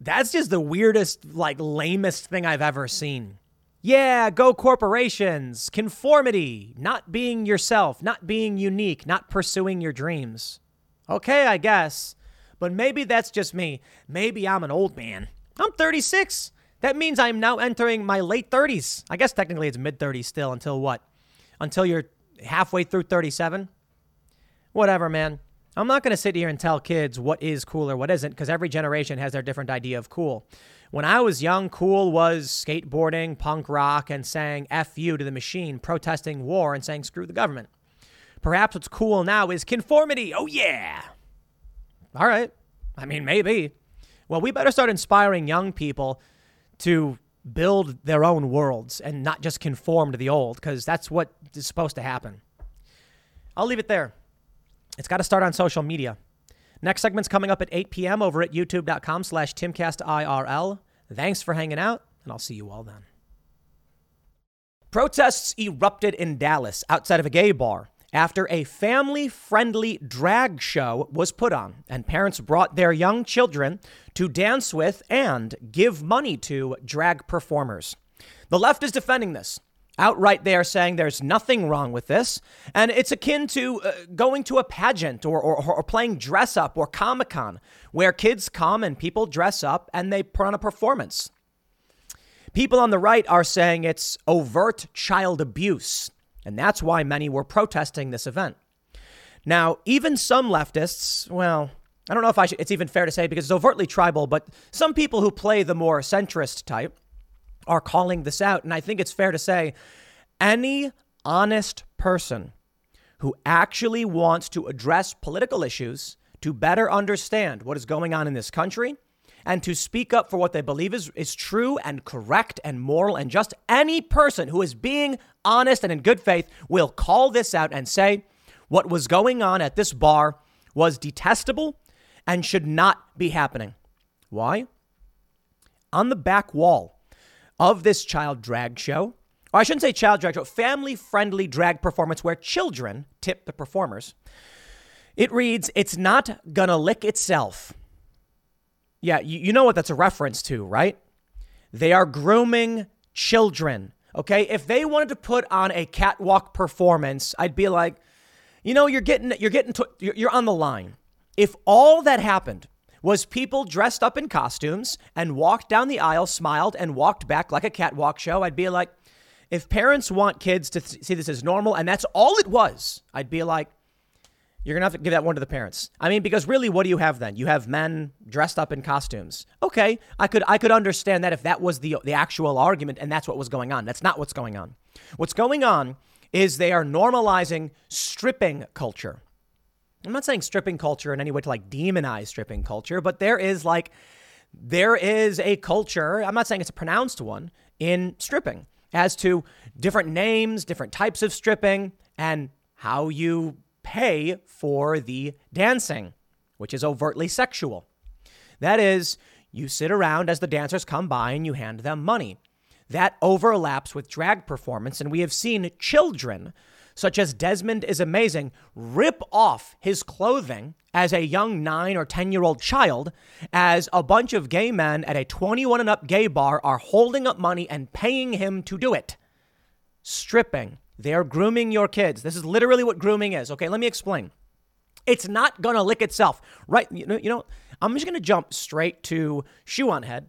that's just the weirdest, like lamest thing I've ever seen. Yeah, go corporations, conformity, not being yourself, not being unique, not pursuing your dreams. Okay, I guess. But maybe that's just me. Maybe I'm an old man. I'm 36. That means I'm now entering my late 30s. I guess technically it's mid 30s still until what? Until you're halfway through 37? Whatever, man. I'm not going to sit here and tell kids what is cool or what isn't because every generation has their different idea of cool. When I was young, cool was skateboarding, punk rock, and saying F you to the machine, protesting war, and saying screw the government. Perhaps what's cool now is conformity. Oh, yeah. All right. I mean, maybe. Well, we better start inspiring young people to build their own worlds and not just conform to the old, because that's what is supposed to happen. I'll leave it there. It's got to start on social media. Next segment's coming up at 8 p.m. over at youtube.com slash timcastirl. Thanks for hanging out, and I'll see you all then. Protests erupted in Dallas outside of a gay bar after a family friendly drag show was put on, and parents brought their young children to dance with and give money to drag performers. The left is defending this. Outright, they are saying there's nothing wrong with this. And it's akin to uh, going to a pageant or, or, or playing dress up or Comic Con, where kids come and people dress up and they put on a performance. People on the right are saying it's overt child abuse. And that's why many were protesting this event. Now, even some leftists, well, I don't know if I should, it's even fair to say because it's overtly tribal, but some people who play the more centrist type are calling this out. And I think it's fair to say any honest person who actually wants to address political issues to better understand what is going on in this country and to speak up for what they believe is, is true and correct and moral and just any person who is being honest and in good faith will call this out and say what was going on at this bar was detestable and should not be happening. Why? On the back wall of this child drag show, or I shouldn't say child drag show, family friendly drag performance where children tip the performers. It reads, It's not gonna lick itself. Yeah, you, you know what that's a reference to, right? They are grooming children. Okay. If they wanted to put on a catwalk performance, I'd be like, you know, you're getting, you're getting, to, you're, on the line. If all that happened was people dressed up in costumes and walked down the aisle, smiled, and walked back like a catwalk show, I'd be like, if parents want kids to th- see this as normal and that's all it was, I'd be like, you're going to have to give that one to the parents. I mean, because really, what do you have then? You have men dressed up in costumes. Okay, I could I could understand that if that was the the actual argument and that's what was going on. That's not what's going on. What's going on is they are normalizing stripping culture. I'm not saying stripping culture in any way to like demonize stripping culture, but there is like, there is a culture, I'm not saying it's a pronounced one, in stripping as to different names, different types of stripping, and how you pay for the dancing, which is overtly sexual. That is, you sit around as the dancers come by and you hand them money. That overlaps with drag performance, and we have seen children, such as Desmond is Amazing, rip off his clothing as a young nine or 10 year old child as a bunch of gay men at a 21 and up gay bar are holding up money and paying him to do it. Stripping. They're grooming your kids. This is literally what grooming is. Okay, let me explain. It's not gonna lick itself, right? You know, you know I'm just gonna jump straight to Shoe on Head,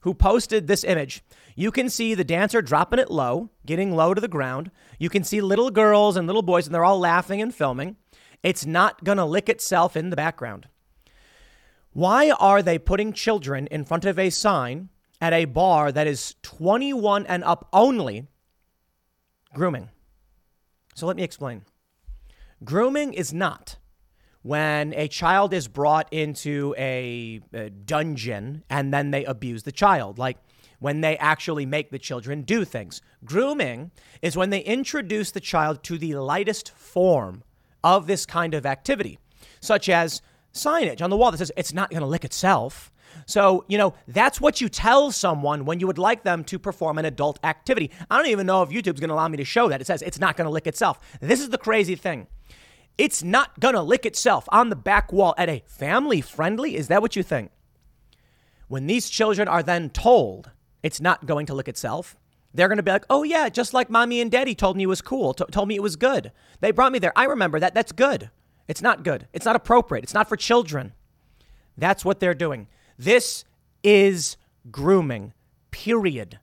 who posted this image. You can see the dancer dropping it low, getting low to the ground. You can see little girls and little boys, and they're all laughing and filming. It's not gonna lick itself in the background. Why are they putting children in front of a sign at a bar that is 21 and up only? Grooming. So let me explain. Grooming is not when a child is brought into a, a, dungeon and then they abuse the child, like when they actually make the children do things. Grooming is when they introduce the child to the lightest form of this kind of activity, such as signage on the wall that says it's not going to lick itself. So, you know, that's what you tell someone when you would like them to perform an adult activity. I don't even know if YouTube's going to allow me to show that. It says it's not going to lick itself. This is the crazy thing. It's not going to lick itself on the back wall at a family friendly. Is that what you think? When these children are then told it's not going to lick itself, they're going to be like, oh, yeah, just like mommy and daddy told me it was cool, t- told me it was good. They brought me there. I remember that. That's good. It's not good. It's not appropriate. It's not for children. That's what they're doing. This is grooming, period.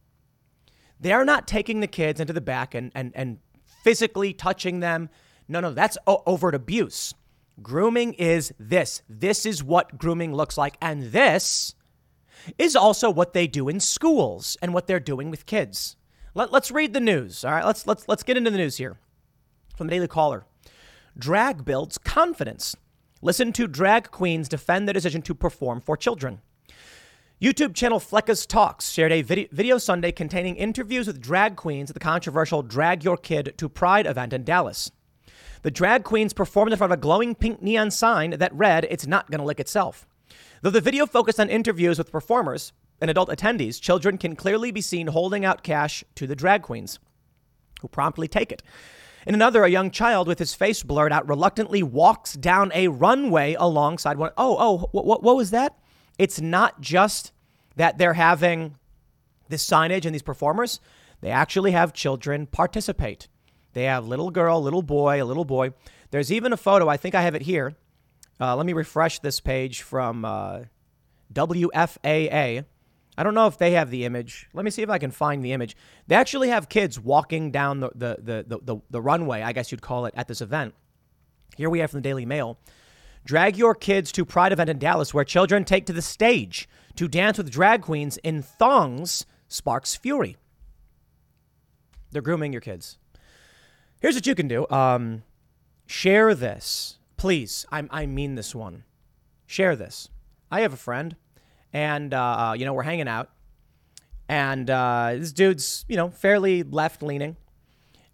They're not taking the kids into the back and, and, and physically touching them. No, no, that's o- overt abuse. Grooming is this. This is what grooming looks like. And this is also what they do in schools and what they're doing with kids. Let, us read the news. All right, let's, let's, let's get into the news here from the Daily Caller. Drag builds confidence. Listen to drag queens defend their decision to perform for children. YouTube channel Fleccas Talks shared a video, video, Sunday containing interviews with drag queens at the controversial Drag Your Kid to Pride event in Dallas. The drag queens performed in front of a glowing pink neon sign that read, It's not gonna lick itself. Though the video focused on interviews with performers and adult attendees, children can clearly be seen holding out cash to the drag queens, who promptly take it. In another, a young child with his face blurred out reluctantly walks down a runway alongside one. Oh, oh, what, what was that? It's not just that they're having this signage and these performers, they actually have children participate. They have little girl, little boy, a little boy. There's even a photo, I think I have it here. Uh, let me refresh this page from uh, WFAA. I don't know if they have the image. Let me see if I can find the image. They actually have kids walking down the, the, the, the, the runway, I guess you'd call it, at this event. Here we have from the Daily Mail. Drag your kids to Pride event in Dallas where children take to the stage to dance with drag queens in thongs sparks fury. They're grooming your kids. Here's what you can do. Um, share this. Please. I, I mean this one. Share this. I have a friend and uh, you know we're hanging out, and uh, this dude's you know fairly left leaning,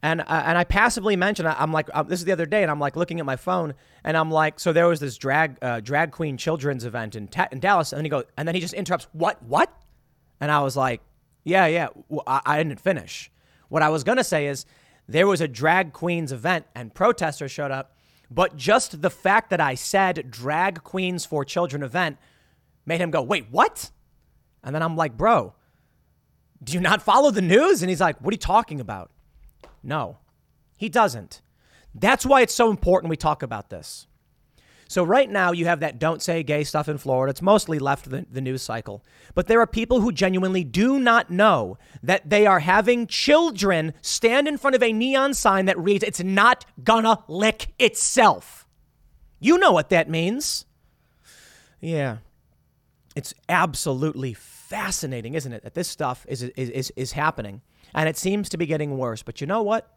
and uh, and I passively mentioned I'm like uh, this is the other day, and I'm like looking at my phone, and I'm like so there was this drag uh, drag queen children's event in Ta- in Dallas, and then he goes, and then he just interrupts, what what, and I was like, yeah yeah, well, I, I didn't finish. What I was gonna say is there was a drag queens event, and protesters showed up. But just the fact that I said drag queens for children event made him go, wait, what? And then I'm like, bro, do you not follow the news? And he's like, what are you talking about? No, he doesn't. That's why it's so important we talk about this. So, right now, you have that don't say gay stuff in Florida. It's mostly left the, the news cycle. But there are people who genuinely do not know that they are having children stand in front of a neon sign that reads, It's not gonna lick itself. You know what that means. Yeah, it's absolutely fascinating, isn't it, that this stuff is, is, is, happening. And it seems to be getting worse. But you know what?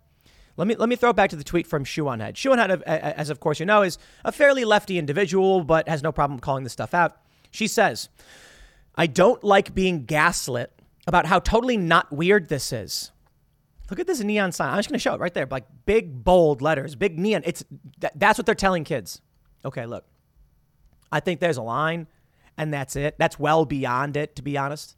Let me, let me throw it back to the tweet from Shoe on Head. Shoe on Head, as of course you know, is a fairly lefty individual, but has no problem calling this stuff out. She says, I don't like being gaslit about how totally not weird this is. Look at this neon sign. I'm just going to show it right there, like big bold letters, big neon. It's that's what they're telling kids. Okay, look. I think there's a line and that's it. That's well beyond it, to be honest.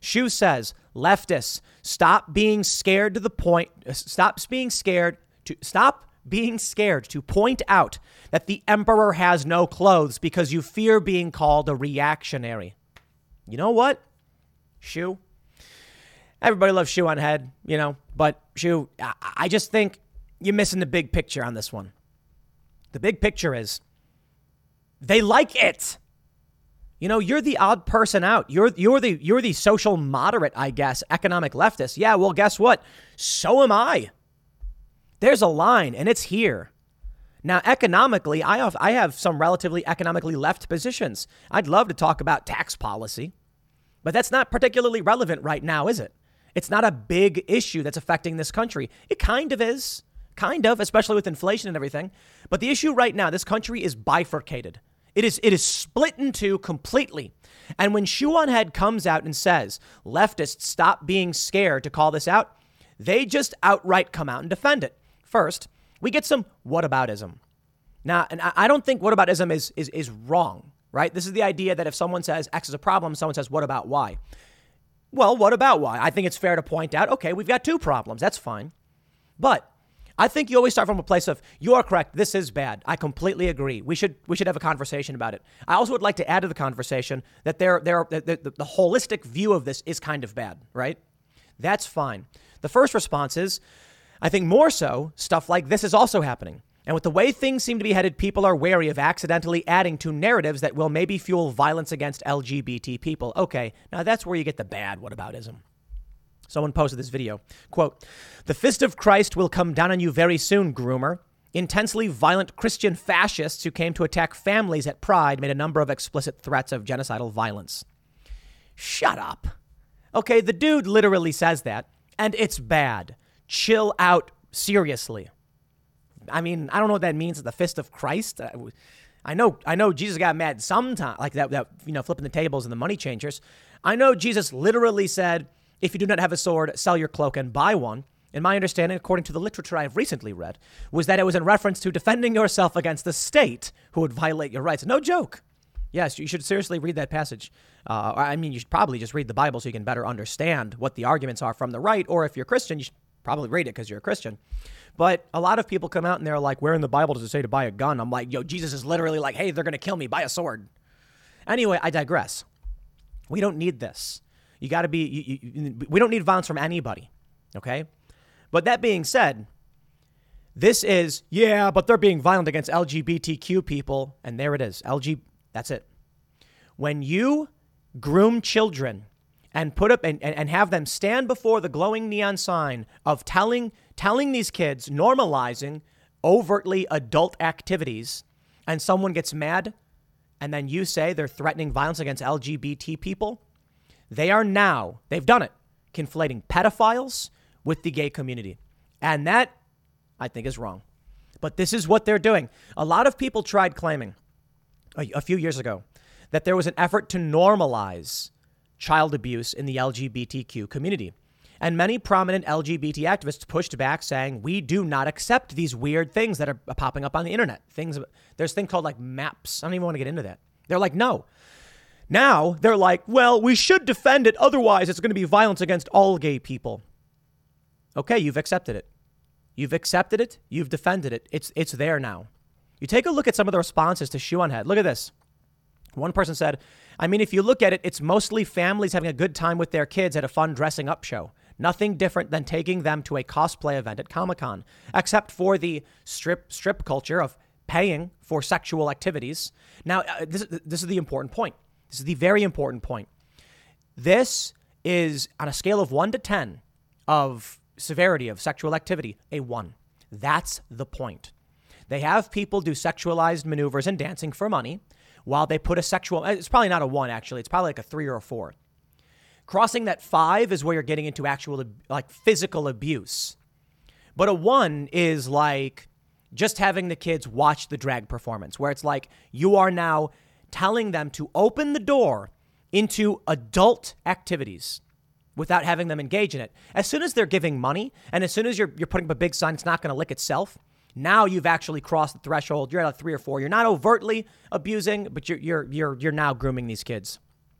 Shoe says, leftists, stop being scared to the point, uh, stop being scared to, stop being scared to point out that the emperor has no clothes because you fear being called a reactionary. You know what? Shoe. Everybody loves Shoe on head, you know, but Shoe, I just think you're missing the big picture on this one. The big picture is they like it. You know, you're the odd person out. You're you're the you're the social moderate, I guess, economic leftist. Yeah, well, guess what? So am I. There's a line, and it's here. Now, economically, I have I have some relatively economically left positions. I'd love to talk about tax policy, but that's not particularly relevant right now, is it? It's not a big issue that's affecting this country. It kind of is. Kind of, especially with inflation and everything. But the issue right now, this country is bifurcated. It is it is split in two completely. And when Shoe on Head comes out and says, leftists stop being scared to call this out, they just outright come out and defend it. First, we get some whataboutism. Now, and I don't think whataboutism is, is, is wrong, right? This is the idea that if someone says X is a problem, someone says, what about Y? Well, what about Y? I think it's fair to point out, okay, we've got two problems. That's fine. But I think you always start from a place of you are correct. This is bad. I completely agree. We should we should have a conversation about it. I also would like to add to the conversation that there there the, the, the holistic view of this is kind of bad, right? That's fine. The first response is, I think more so stuff like this is also happening. And with the way things seem to be headed, people are wary of accidentally adding to narratives that will maybe fuel violence against LGBT people. Okay, now that's where you get the bad whataboutism. Someone posted this video. Quote, The fist of Christ will come down on you very soon, groomer. Intensely violent Christian fascists who came to attack families at Pride made a number of explicit threats of genocidal violence. Shut up. Okay, the dude literally says that, and it's bad. Chill out, seriously. I mean, I don't know what that means. The fist of Christ. Uh, I know, I know Jesus got mad sometime, like that, that, you know, flipping the tables and the money changers. I know Jesus literally said, if you do not have a sword, sell your cloak and buy one. In my understanding, according to the literature I have recently read, was that it was in reference to defending yourself against the state who would violate your rights. No joke. Yes, you should seriously read that passage. Uh, I mean, you should probably just read the Bible so you can better understand what the arguments are from the right. Or if you're Christian, you should probably read it because you're a Christian. But a lot of people come out and they're like, where in the Bible does it say to buy a gun? I'm like, yo, Jesus is literally like, hey, they're going to kill me. Buy a sword. Anyway, I digress. We don't need this. You got to be, you, you, we don't need violence from anybody. Okay. But that being said, this is, yeah, but they're being violent against LGBTQ people. And there it is. LG, that's it. When you groom children and put up and, and have them stand before the glowing neon sign of telling telling these kids normalizing overtly adult activities and someone gets mad and then you say they're threatening violence against LGBT people they are now, they've done it, conflating pedophiles with the gay community. And that, I think, is wrong. But this is what they're doing. A lot of people tried claiming a, a few years ago that there was an effort to normalize child abuse in the LGBTQ community. And many prominent LGBT activists pushed back, saying, We do not accept these weird things that are popping up on the internet. Things there's a thing called like maps. I don't even want to get into that. They're like, no, now they're like, well, we should defend it. Otherwise, it's going to be violence against all gay people. Okay, you've accepted it. You've accepted it. You've defended it. It's, it's there now. You take a look at some of the responses to Shoe on Head. Look at this. One person said, I mean, if you look at it, it's mostly families having a good time with their kids at a fun dressing up show. Nothing different than taking them to a cosplay event at Comic Con, except for the strip strip culture of paying for sexual activities. Now, uh, this, this is the important point. This is the very important point. This is on a scale of 1 to 10 of severity of sexual activity, a 1. That's the point. They have people do sexualized maneuvers and dancing for money while they put a sexual, eh, it's probably not a 1 actually, it's probably like a 3 or a 4. Crossing that 5 is where you're getting into actual like physical abuse. But a 1 is like just having the kids watch the drag performance where it's like you are now telling them to open the door into adult activities without having them engage in it. As soon as they're giving money and as soon as you're, you're putting up a big sign, it's not going to lick itself, Now you've actually crossed the threshold. You're at a three or four. You're not overtly abusing, but you're you're you're you're now grooming these kids.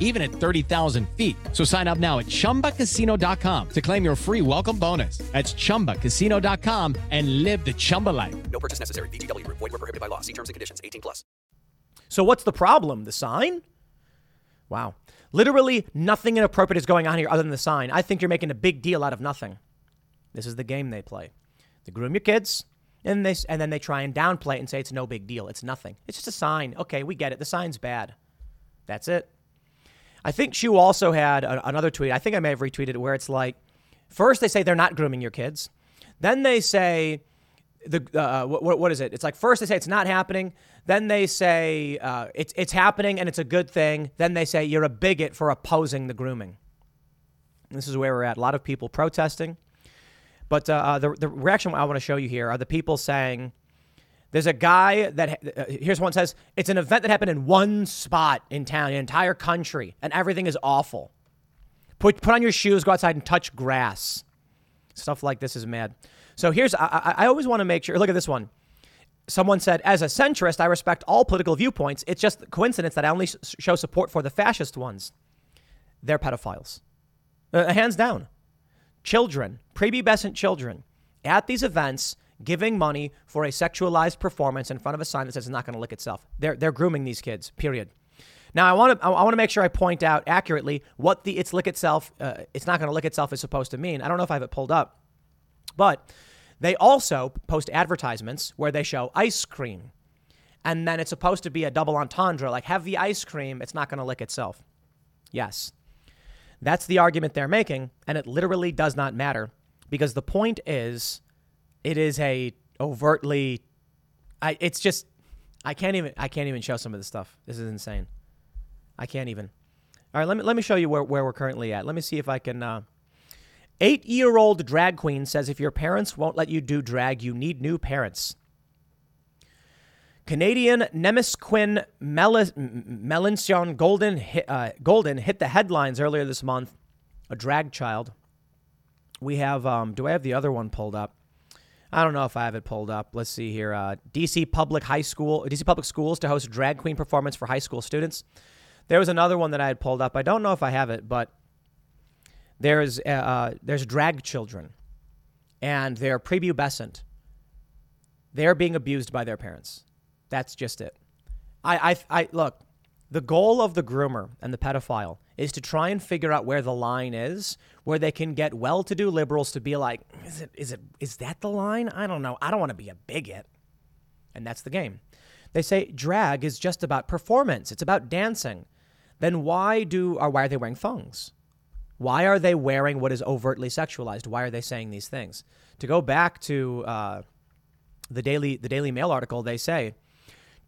even at thirty thousand feet. So sign up now at ChumbaCasino.com to claim your free welcome bonus. That's ChumbaCasino.com and live the Chumba life. No purchase necessary. VGW Group. Void were prohibited by law. See terms and conditions. 18 plus. So what's the problem? The sign? Wow. Literally nothing inappropriate is going on here other than the sign. I think you're making a big deal out of nothing. This is the game they play. They groom your kids, and they and then they try and downplay it and say it's no big deal. It's nothing. It's just a sign. Okay, we get it. The sign's bad. That's it. I think Shoe also had a, another tweet. I think I may have retweeted where it's like, first they say they're not grooming your kids, then they say the uh, what, what is it? It's like first they say it's not happening, then they say uh, it's it's happening and it's a good thing. Then they say you're a bigot for opposing the grooming. This is where we're at. A lot of people protesting, but uh, uh the the reaction I want to show you here are the people saying. There's a guy that uh, here's one says it's an event that happened in one spot in town, an entire country, and everything is awful. Put put on your shoes, go outside and touch grass. Stuff like this is mad. So here's I, I always want to make sure. Look at this one. Someone said, as a centrist, I respect all political viewpoints. It's just coincidence that I only show support for the fascist ones. They're pedophiles, uh, hands down. Children, prepubescent children, at these events giving money for a sexualized performance in front of a sign that says it's not going to lick itself. They're, they're grooming these kids, period. Now, I want to I want to make sure I point out accurately what the it's lick itself, uh, it's not going to lick itself is supposed to mean. I don't know if I have it pulled up, but they also post advertisements where they show ice cream. And then it's supposed to be a double entendre, like have the ice cream, it's not going to lick itself. Yes. That's the argument they're making, and it literally does not matter because the point is it is a overtly I it's just I can't even I can't even show some of this stuff. This is insane. I can't even. All right, let me let me show you where, where we're currently at. Let me see if I can. Uh, Eight year old drag queen says if your parents won't let you do drag, you need new parents. Canadian Nemisquin Melancion Golden hit, uh, Golden hit the headlines earlier this month. A drag child. We have. Um, do I have the other one pulled up? I don't know if I have it pulled up. Let's see here. Uh, DC Public High School, DC Public Schools to host drag queen performance for high school students. There was another one that I had pulled up. I don't know if I have it, but there's uh, uh there's drag children, and they're prepubescent. They're being abused by their parents. That's just it. I, I, I look. The goal of the groomer and the pedophile is to try and figure out where the line is, where they can get well-to-do liberals to be like, is it is it is that the line? I don't know. I don't want to be a bigot. And that's the game. They say drag is just about performance. It's about dancing. Then why do or why are they wearing thongs? Why are they wearing what is overtly sexualized? Why are they saying these things? To go back to uh, the daily the Daily Mail article, they say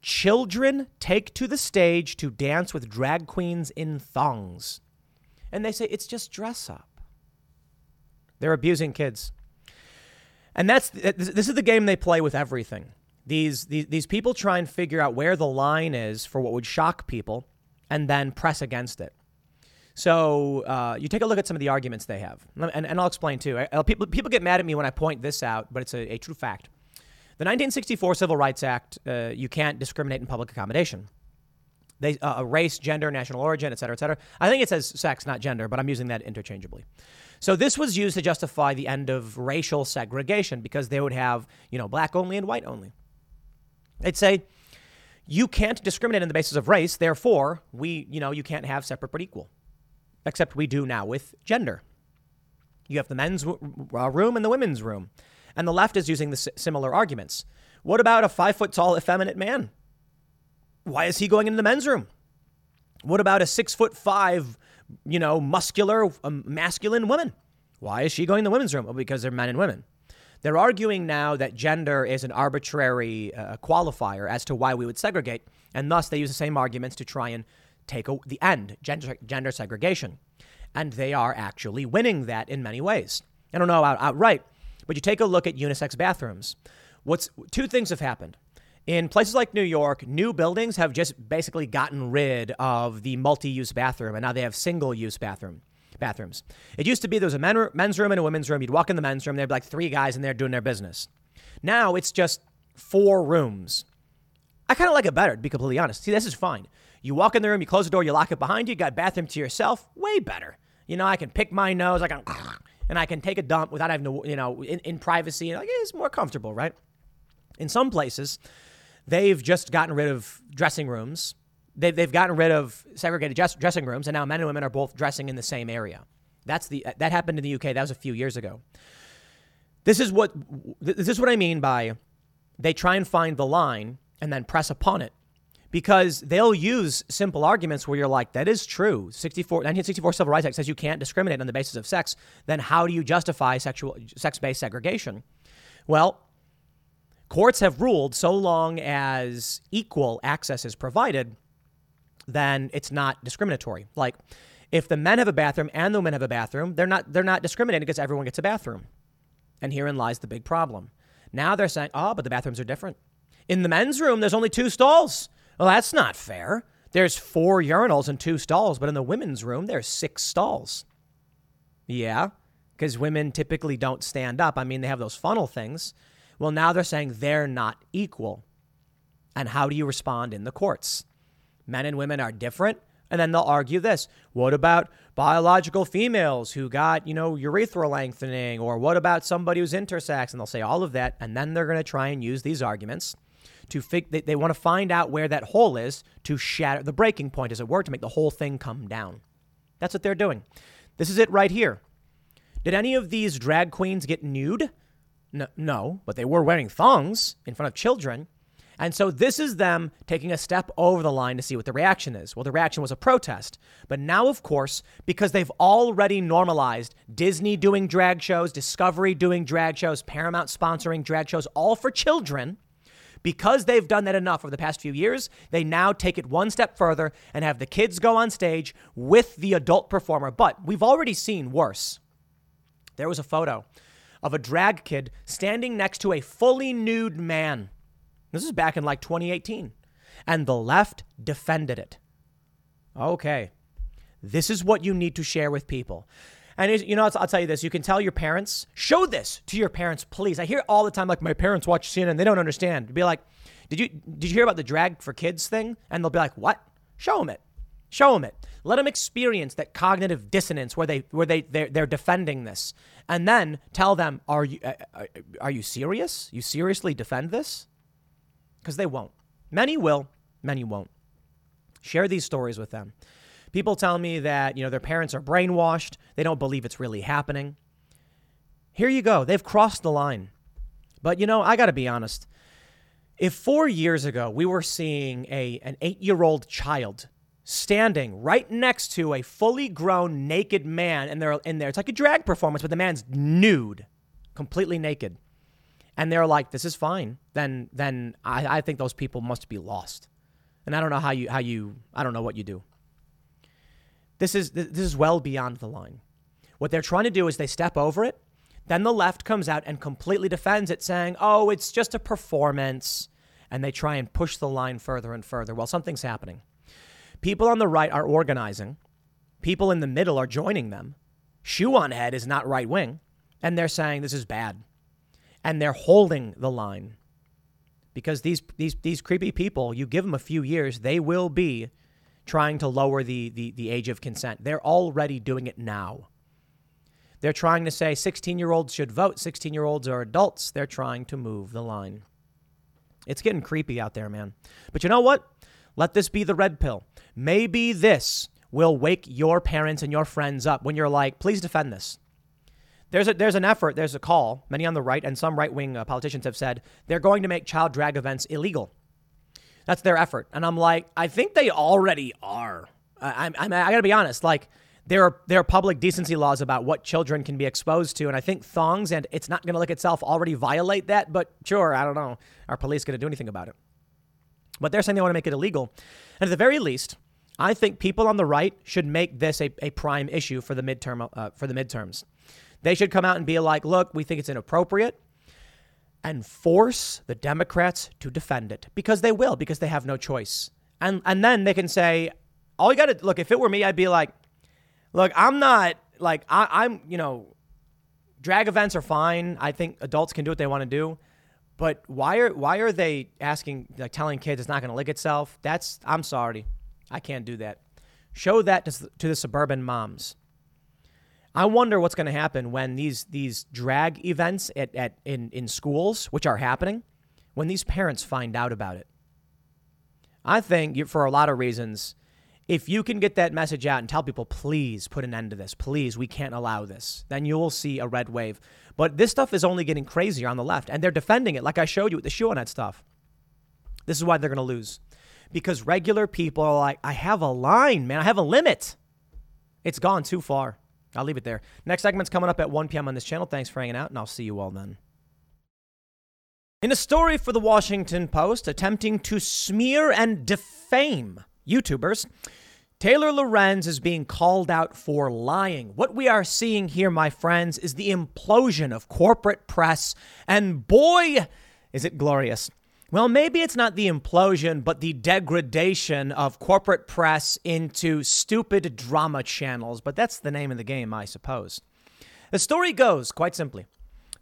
children take to the stage to dance with drag queens in thongs, and they say it's just dress up. They're abusing kids. And that's this is the game they play with everything. These, these these people try and figure out where the line is for what would shock people and then press against it. So uh, you take a look at some of the arguments they have, and, and I'll explain too. I, people, people get mad at me when I point this out, but it's a, a true fact. The 1964 Civil Rights Act, uh, you can't discriminate in public accommodation. They, uh, race, gender, national origin, et cetera, et cetera. I think it says sex, not gender, but I'm using that interchangeably. So this was used to justify the end of racial segregation because they would have, you know, black only and white only. They'd say, you can't discriminate on the basis of race, therefore, we, you know, you can't have separate but equal. Except we do now with gender. You have the men's uh, room and the women's room. And the left is using the similar arguments. What about a five foot tall, effeminate man? Why is he going into the men's room? What about a six foot five you know, muscular, um, masculine woman. Why is she going to the women's room? Well, because they're men and women. They're arguing now that gender is an arbitrary uh, qualifier as to why we would segregate, and thus they use the same arguments to try and take a, the end, gender, gender segregation. And they are actually winning that in many ways. I don't know out, outright, but you take a look at unisex bathrooms. What's two things have happened. In places like New York, new buildings have just basically gotten rid of the multi-use bathroom, and now they have single-use bathroom bathrooms. It used to be there was a men, men's room and a women's room. You'd walk in the men's room, there'd be like three guys in there doing their business. Now it's just four rooms. I kind of like it better, to be completely honest. See, this is fine. You walk in the room, you close the door, you lock it behind you, you got bathroom to yourself. Way better. You know, I can pick my nose, I can, and I can take a dump without having to, you know, in, in privacy. And Like, it's more comfortable, right? In some places, They've just gotten rid of dressing rooms. They've, they've gotten rid of segregated dress, dressing rooms, and now men and women are both dressing in the same area. That's the that happened in the UK. That was a few years ago. This is what this is what I mean by they try and find the line and then press upon it because they'll use simple arguments where you're like, that is true. 64, 1964 Civil Rights Act says you can't discriminate on the basis of sex. Then how do you justify sexual sex-based segregation? Well, Courts have ruled so long as equal access is provided, then it's not discriminatory. Like if the men have a bathroom and the women have a bathroom, they're not they're not discriminating because everyone gets a bathroom. And herein lies the big problem. Now they're saying, "Oh, but the bathrooms are different." In the men's room, there's only two stalls. Well, that's not fair. There's four urinals and two stalls, but in the women's room, there's six stalls. Yeah, because women typically don't stand up. I mean, they have those funnel things, well, now they're saying they're not equal. And how do you respond in the courts? Men and women are different. And then they'll argue this. What about biological females who got, you know, urethral lengthening? Or what about somebody who's intersex? And they'll say all of that. And then they're going to try and use these arguments to fig- they, they want to find out where that hole is to shatter the breaking point, as it were, to make the whole thing come down. That's what they're doing. This is it right here. Did any of these drag queens get nude? No, no, but they were wearing thongs in front of children. And so this is them taking a step over the line to see what the reaction is. Well, the reaction was a protest. But now, of course, because they've already normalized Disney doing drag shows, Discovery doing drag shows, Paramount sponsoring drag shows, all for children, because they've done that enough over the past few years, they now take it one step further and have the kids go on stage with the adult performer. But we've already seen worse. There was a photo of a drag kid standing next to a fully nude man. This is back in like 2018. And the left defended it. Okay. This is what you need to share with people. And you know, I'll, tell you this: you can tell your parents, show this to your parents, please. I hear all the time, like my parents watch CNN, and they don't understand. Be like, did you did you hear about the drag for kids thing? And they'll be like, what? Show them it. Show them it. Let them experience that cognitive dissonance where they where they they're, they're defending this, and then tell them, "Are you uh, uh are you serious? You seriously defend this?" Because they won't. Many will. Many won't. Share these stories with them. People tell me that you know their parents are brainwashed. They don't believe it's really happening. Here you go. They've crossed the line. But you know, I got to be honest. If four years ago we were seeing a an eight year old child standing right next to a fully grown naked man and they're in there. It's like a drag performance, but the man's nude, completely naked. And they're like, this is fine. Then then I, I think those people must be lost. And I don't know how you how you I don't know what you do. This is this is well beyond the line. What they're trying to do is they step over it. Then the left comes out and completely defends it, saying, oh, it's just a performance. And they try and push the line further and further. Well, something's happening. People on the right are organizing. People in the middle are joining them. Shoe on head is not right wing. And they're saying this is bad. And they're holding the line. Because these, these, these creepy people, you give them a few years, they will be trying to lower the, the, the age of consent. They're already doing it now. They're trying to say 16 year olds should vote, 16 year olds are adults. They're trying to move the line. It's getting creepy out there, man. But you know what? Let this be the red pill. Maybe this will wake your parents and your friends up when you're like, please defend this. There's, a, there's an effort, there's a call. Many on the right and some right wing uh, politicians have said they're going to make child drag events illegal. That's their effort. And I'm like, I think they already are. I, I, I got to be honest. Like, there are, there are public decency laws about what children can be exposed to. And I think thongs and it's not going to look itself already violate that. But sure, I don't know. Are police going to do anything about it? But they're saying they want to make it illegal. And at the very least, I think people on the right should make this a, a prime issue for the midterm uh, for the midterms. They should come out and be like, look, we think it's inappropriate and force the Democrats to defend it because they will, because they have no choice. And, and then they can say, all you got to look, if it were me, I'd be like, look, I'm not like, I, I'm, you know, drag events are fine. I think adults can do what they want to do. But why are why are they asking like telling kids it's not going to lick itself? That's I'm sorry, I can't do that. Show that to, to the suburban moms. I wonder what's going to happen when these these drag events at, at in in schools, which are happening, when these parents find out about it. I think for a lot of reasons, if you can get that message out and tell people, please put an end to this, please, we can't allow this, then you will see a red wave. But this stuff is only getting crazier on the left, and they're defending it, like I showed you with the QAnon stuff. This is why they're going to lose. Because regular people are like, I have a line, man, I have a limit. It's gone too far. I'll leave it there. Next segment's coming up at 1 p.m. on this channel. Thanks for hanging out, and I'll see you all then. In a story for the Washington Post attempting to smear and defame YouTubers, Taylor Lorenz is being called out for lying. What we are seeing here, my friends, is the implosion of corporate press, and boy, is it glorious. Well, maybe it's not the implosion, but the degradation of corporate press into stupid drama channels. But that's the name of the game, I suppose. The story goes, quite simply,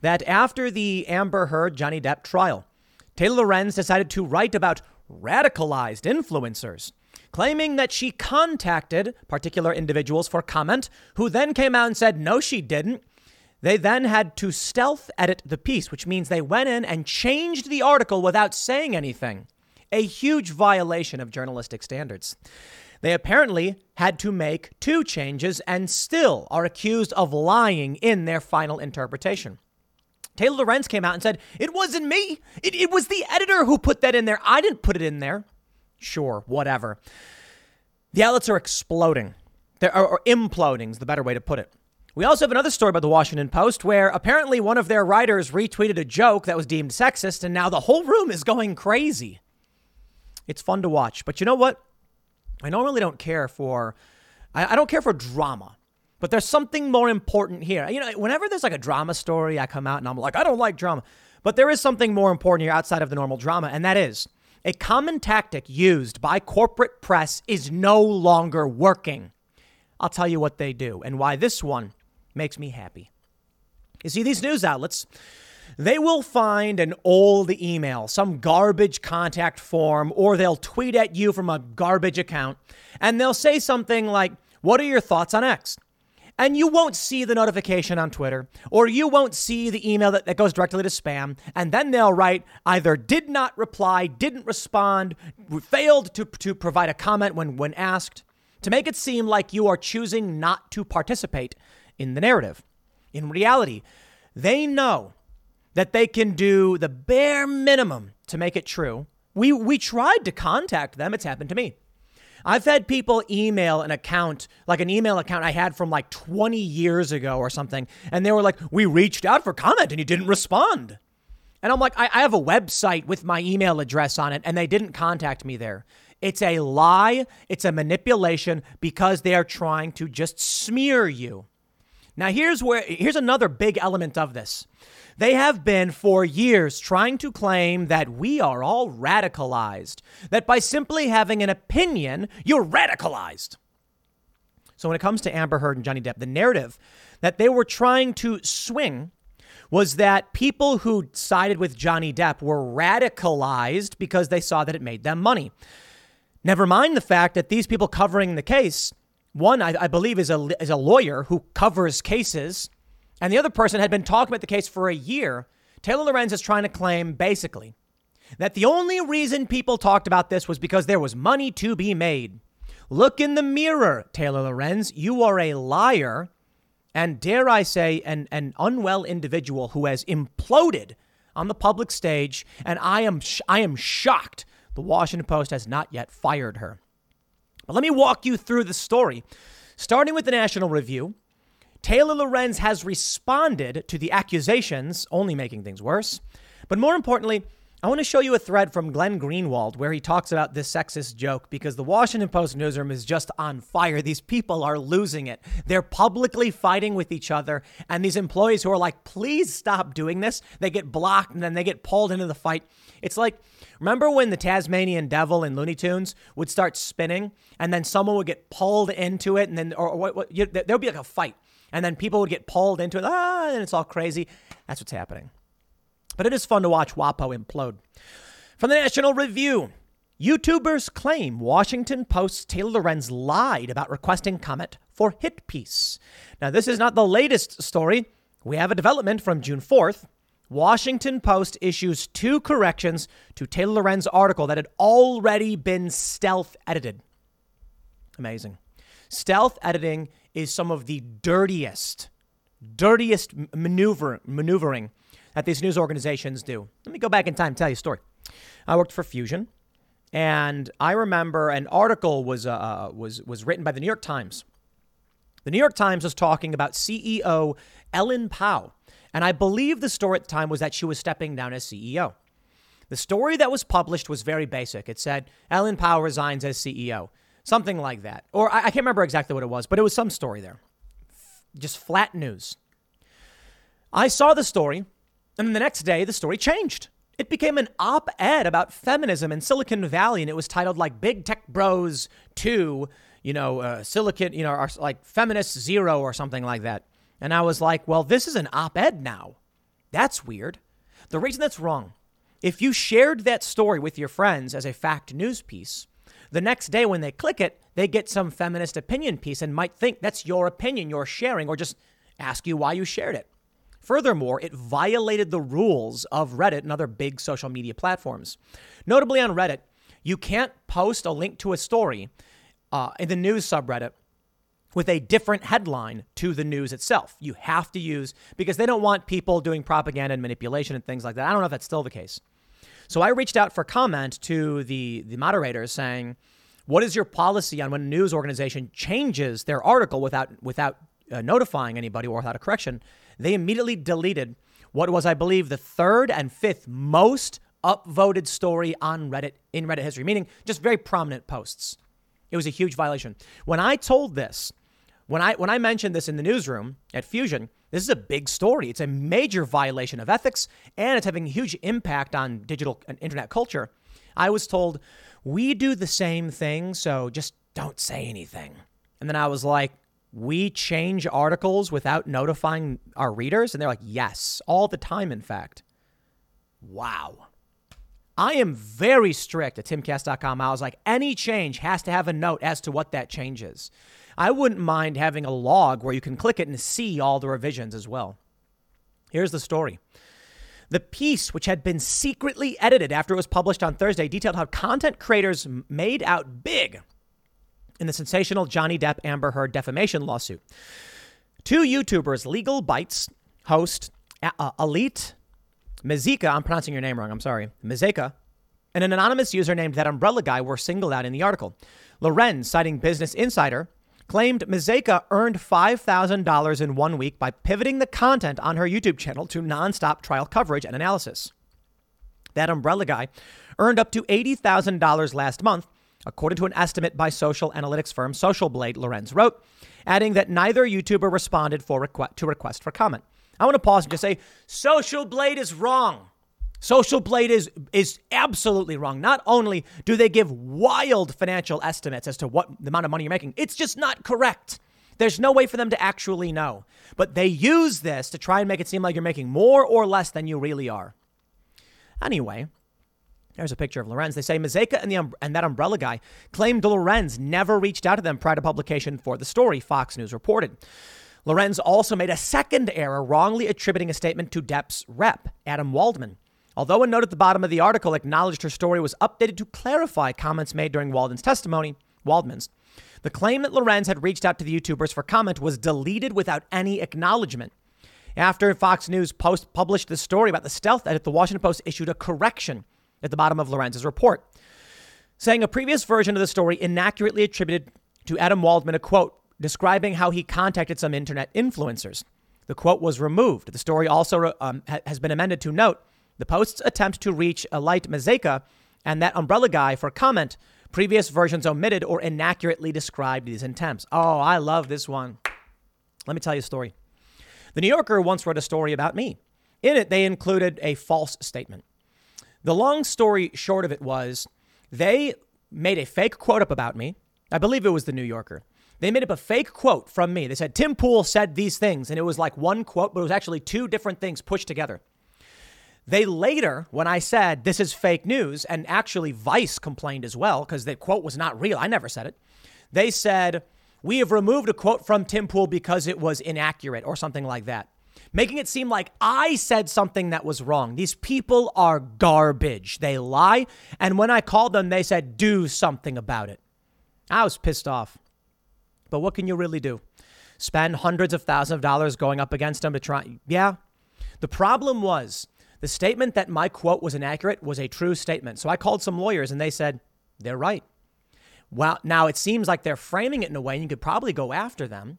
that after the Amber Heard Johnny Depp trial, Taylor Lorenz decided to write about radicalized influencers, claiming that she contacted particular individuals for comment, who then came out and said, no, she didn't. They then had to stealth edit the piece, which means they went in and changed the article without saying anything. A huge violation of journalistic standards. They apparently had to make two changes and still are accused of lying in their final interpretation. Taylor Lorenz came out and said, It wasn't me. It, it was the editor who put that in there. I didn't put it in there. Sure, whatever. The outlets are exploding. They're, or, imploding is the better way to put it. We also have another story about the Washington Post where apparently one of their writers retweeted a joke that was deemed sexist, and now the whole room is going crazy. It's fun to watch. But you know what? I normally don't care for, I, I don't care for drama. But there's something more important here. You know, whenever there's like a drama story, I come out and I'm like, I don't like drama. But there is something more important here outside of the normal drama, and that is a common tactic used by corporate press is no longer working. I'll tell you what they do and why this one makes me happy. You see, these news outlets, they will find an old email, some garbage contact form, or they'll tweet at you from a garbage account, and they'll say something like, What are your thoughts on X? And you won't see the notification on Twitter, or you won't see the email that, that goes directly to spam. And then they'll write either did not reply, didn't respond, failed to, to provide a comment when, when asked, to make it seem like you are choosing not to participate in the narrative. In reality, they know that they can do the bare minimum to make it true. We, we tried to contact them, it's happened to me. I've had people email an account, like an email account I had from like 20 years ago or something, and they were like, We reached out for comment and you didn't respond. And I'm like, I, I have a website with my email address on it, and they didn't contact me there. It's a lie, it's a manipulation because they are trying to just smear you. Now here's where here's another big element of this. They have been for years trying to claim that we are all radicalized, that by simply having an opinion, you're radicalized. So when it comes to Amber Heard and Johnny Depp, the narrative that they were trying to swing was that people who sided with Johnny Depp were radicalized because they saw that it made them money. Never mind the fact that these people covering the case one, I, I believe, is a, is a lawyer who covers cases, and the other person had been talking about the case for a year. Taylor Lorenz is trying to claim, basically, that the only reason people talked about this was because there was money to be made. Look in the mirror, Taylor Lorenz. You are a liar, and dare I say, an, an unwell individual who has imploded on the public stage, and I am, sh- I am shocked the Washington Post has not yet fired her. But let me walk you through the story. Starting with the National Review, Taylor Lorenz has responded to the accusations, only making things worse. But more importantly, I want to show you a thread from Glenn Greenwald where he talks about this sexist joke because the Washington Post newsroom is just on fire. These people are losing it. They're publicly fighting with each other. And these employees who are like, please stop doing this, they get blocked and then they get pulled into the fight. It's like, remember when the Tasmanian devil in Looney Tunes would start spinning and then someone would get pulled into it and then, or, what you, there would be like a fight and then people would get pulled into it. Ah, and it's all crazy. That's what's happening. But it is fun to watch WAPO implode. From the National Review, YouTubers claim Washington Post's Taylor Lorenz lied about requesting comment for hit piece. Now, this is not the latest story. We have a development from June 4th. Washington Post issues two corrections to Taylor Lorenz article that had already been stealth edited. Amazing. Stealth editing is some of the dirtiest, dirtiest maneuver, maneuvering that these news organizations do. Let me go back in time and tell you a story. I worked for Fusion, and I remember an article was uh, uh, was was written by the New York Times. The New York Times was talking about CEO Ellen Pao, and I believe the story at the time was that she was stepping down as CEO. The story that was published was very basic. It said Ellen Pao resigns as CEO, something like that, or I, I can't remember exactly what it was, but it was some story there. Just flat news. I saw the story and the next day, the story changed. It became an op ed about feminism in Silicon Valley, and it was titled like Big Tech Bros 2, you know, uh, Silicon, you know, like Feminist Zero or something like that. And I was like, well, this is an op ed now. That's weird. The reason that's wrong, if you shared that story with your friends as a fact news piece, the next day when they click it, they get some feminist opinion piece and might think that's your opinion you're sharing or just ask you why you shared it. Furthermore, it violated the rules of Reddit and other big social media platforms. Notably on Reddit, you can't post a link to a story uh, in the news subreddit with a different headline to the news itself. You have to use, because they don't want people doing propaganda and manipulation and things like that. I don't know if that's still the case. So I reached out for comment to the, the moderators saying, what is your policy on when a news organization changes their article without, without uh, notifying anybody or without a correction? they immediately deleted what was, I believe, the third and fifth most upvoted story on Reddit in Reddit history, meaning just very prominent posts. It was a huge violation. When I told this, when I when I mentioned this in the newsroom at Fusion, this is a big story. It's a major violation of ethics and it's having a huge impact on digital and internet culture. I was told, "We do the same thing, so just don't say anything." And then I was like, we change articles without notifying our readers? And they're like, yes, all the time, in fact. Wow. I am very strict at timcast.com. I was like, any change has to have a note as to what that change is. I wouldn't mind having a log where you can click it and see all the revisions as well. Here's the story. The piece, which had been secretly edited after it was published on Thursday, detailed how content creators made out big in the sensational Johnny Depp Amber Heard defamation lawsuit. Two YouTubers, Legal Bytes host uh, Elite Mizika, I'm pronouncing your name wrong, I'm sorry, Mizika, and an anonymous user named That Umbrella Guy were singled out in the article. Lorenz, citing Business Insider, claimed Mazeika earned $5,000 in one week by pivoting the content on her YouTube channel to nonstop trial coverage and analysis. That umbrella guy earned up to $80,000 last month according to an estimate by social analytics firm Social Blade, Lorenz wrote, adding that neither YouTuber responded for requ- to request for comment. I want to pause and just say Social Blade is wrong. Social Blade is is absolutely wrong. Not only do they give wild financial estimates as to what the amount of money you're making, it's just not correct. There's no way for them to actually know. But they use this to try and make it seem like you're making more or less than you really are. Anyway, there's a picture of Lorenz. They say Mazeika and, the, um, and that umbrella guy claimed Lorenz never reached out to them prior to publication for the story, Fox News reported. Lorenz also made a second error, wrongly attributing a statement to Depp's rep, Adam Waldman. Although a note at the bottom of the article acknowledged her story was updated to clarify comments made during Walden's testimony, Waldman's, the claim that Lorenz had reached out to the YouTubers for comment was deleted without any acknowledgement. After Fox News Post published the story about the stealth edit, the Washington Post issued a correction at the bottom of Lorenz's report, saying a previous version of the story inaccurately attributed to Adam Waldman a quote describing how he contacted some internet influencers. The quote was removed. The story also um, has been amended to note The post's attempt to reach Elite Mazeika and that umbrella guy for comment. Previous versions omitted or inaccurately described these attempts. Oh, I love this one. Let me tell you a story. The New Yorker once wrote a story about me. In it, they included a false statement. The long story short of it was they made a fake quote up about me. I believe it was the New Yorker. They made up a fake quote from me. They said, Tim Pool said these things. And it was like one quote, but it was actually two different things pushed together. They later, when I said this is fake news, and actually Vice complained as well because the quote was not real. I never said it. They said, We have removed a quote from Tim Pool because it was inaccurate or something like that, making it seem like I said something that was wrong. These people are garbage. They lie. And when I called them, they said, Do something about it. I was pissed off. But what can you really do? Spend hundreds of thousands of dollars going up against them to try? Yeah. The problem was the statement that my quote was inaccurate was a true statement. So I called some lawyers and they said, they're right. Well, now it seems like they're framing it in a way and you could probably go after them.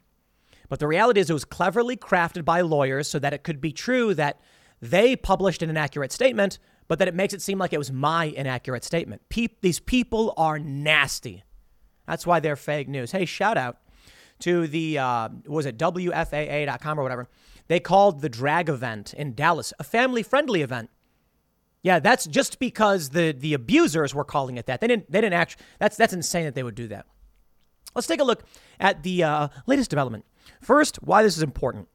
But the reality is it was cleverly crafted by lawyers so that it could be true that they published an inaccurate statement, but that it makes it seem like it was my inaccurate statement. Pe- these people are nasty. That's why they're fake news. Hey, shout out to the, uh, was it WFAA.com or whatever? They called the drag event in Dallas a family friendly event. Yeah, that's just because the, the abusers were calling it that. They didn't, they didn't actually, that's, that's insane that they would do that. Let's take a look at the uh, latest development. First, why this is important.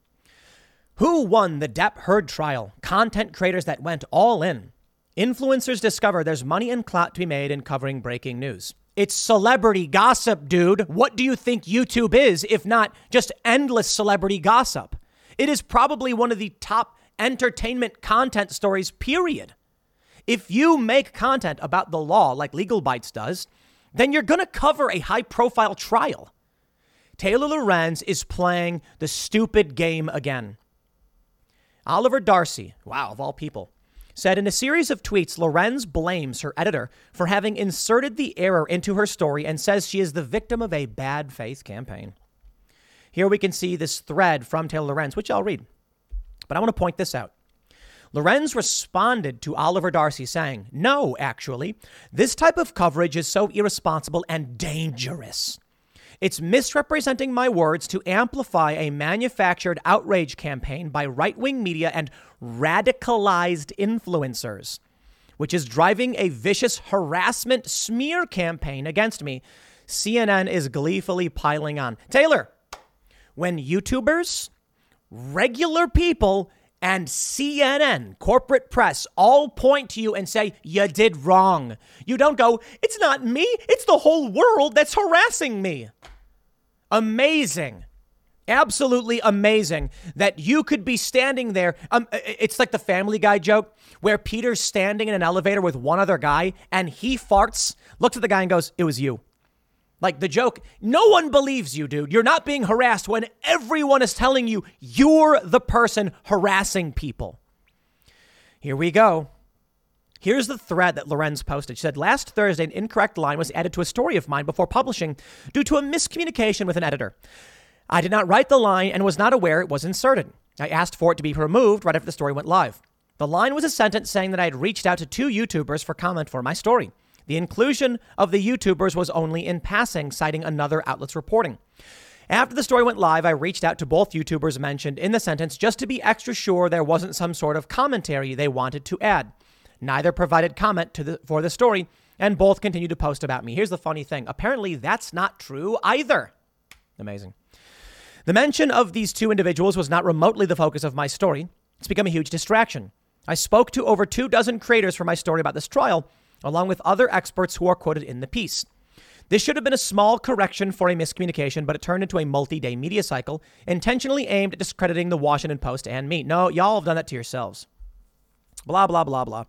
Who won the Depp Heard trial? Content creators that went all in. Influencers discover there's money and clout to be made in covering breaking news. It's celebrity gossip, dude. What do you think YouTube is if not just endless celebrity gossip? It is probably one of the top entertainment content stories, period. If you make content about the law like Legal Bytes does, then you're going to cover a high profile trial. Taylor Lorenz is playing the stupid game again. Oliver Darcy, wow, of all people, said in a series of tweets, Lorenz blames her editor for having inserted the error into her story and says she is the victim of a bad faith campaign. Here we can see this thread from Taylor Lorenz, which I'll read. But I want to point this out. Lorenz responded to Oliver Darcy saying, No, actually, this type of coverage is so irresponsible and dangerous. It's misrepresenting my words to amplify a manufactured outrage campaign by right wing media and radicalized influencers, which is driving a vicious harassment smear campaign against me. CNN is gleefully piling on. Taylor, when YouTubers, regular people, and CNN, corporate press, all point to you and say, you did wrong. You don't go, it's not me, it's the whole world that's harassing me. Amazing. Absolutely amazing that you could be standing there. Um, it's like the Family Guy joke where Peter's standing in an elevator with one other guy and he farts, looks at the guy and goes, It was you. Like the joke, no one believes you, dude. You're not being harassed when everyone is telling you you're the person harassing people. Here we go. Here's the thread that Lorenz posted. She said, Last Thursday, an incorrect line was added to a story of mine before publishing due to a miscommunication with an editor. I did not write the line and was not aware it was inserted. I asked for it to be removed right after the story went live. The line was a sentence saying that I had reached out to two YouTubers for comment for my story. The inclusion of the YouTubers was only in passing, citing another outlet's reporting. After the story went live, I reached out to both YouTubers mentioned in the sentence just to be extra sure there wasn't some sort of commentary they wanted to add. Neither provided comment the, for the story, and both continued to post about me. Here's the funny thing apparently, that's not true either. Amazing. The mention of these two individuals was not remotely the focus of my story. It's become a huge distraction. I spoke to over two dozen creators for my story about this trial, along with other experts who are quoted in the piece. This should have been a small correction for a miscommunication, but it turned into a multi day media cycle intentionally aimed at discrediting the Washington Post and me. No, y'all have done that to yourselves. Blah, blah, blah, blah.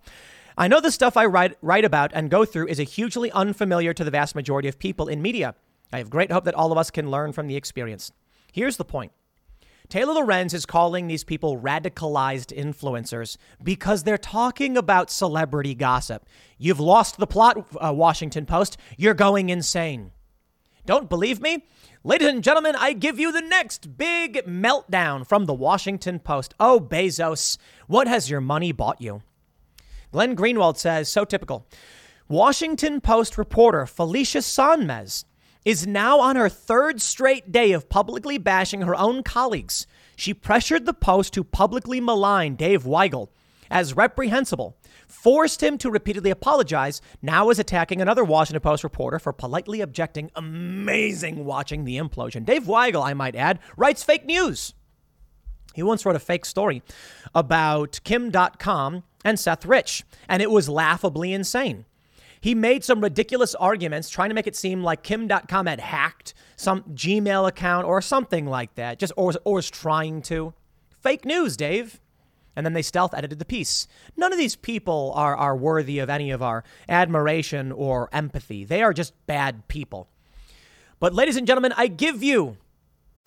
I know the stuff I write, write about and go through is a hugely unfamiliar to the vast majority of people in media. I have great hope that all of us can learn from the experience. Here's the point Taylor Lorenz is calling these people radicalized influencers because they're talking about celebrity gossip. You've lost the plot, uh, Washington Post. You're going insane. Don't believe me? Ladies and gentlemen, I give you the next big meltdown from the Washington Post. Oh, Bezos, what has your money bought you? Glenn Greenwald says, so typical. Washington Post reporter Felicia Sonmez is now on her third straight day of publicly bashing her own colleagues. She pressured the Post to publicly malign Dave Weigel as reprehensible, forced him to repeatedly apologize, now is attacking another Washington Post reporter for politely objecting. Amazing watching the implosion. Dave Weigel, I might add, writes fake news. He once wrote a fake story about Kim Dotcom and Seth Rich, and it was laughably insane. He made some ridiculous arguments trying to make it seem like Kim Dotcom had hacked some Gmail account or something like that, just or, or was trying to. Fake news, Dave. And then they stealth edited the piece. None of these people are, are worthy of any of our admiration or empathy. They are just bad people. But, ladies and gentlemen, I give you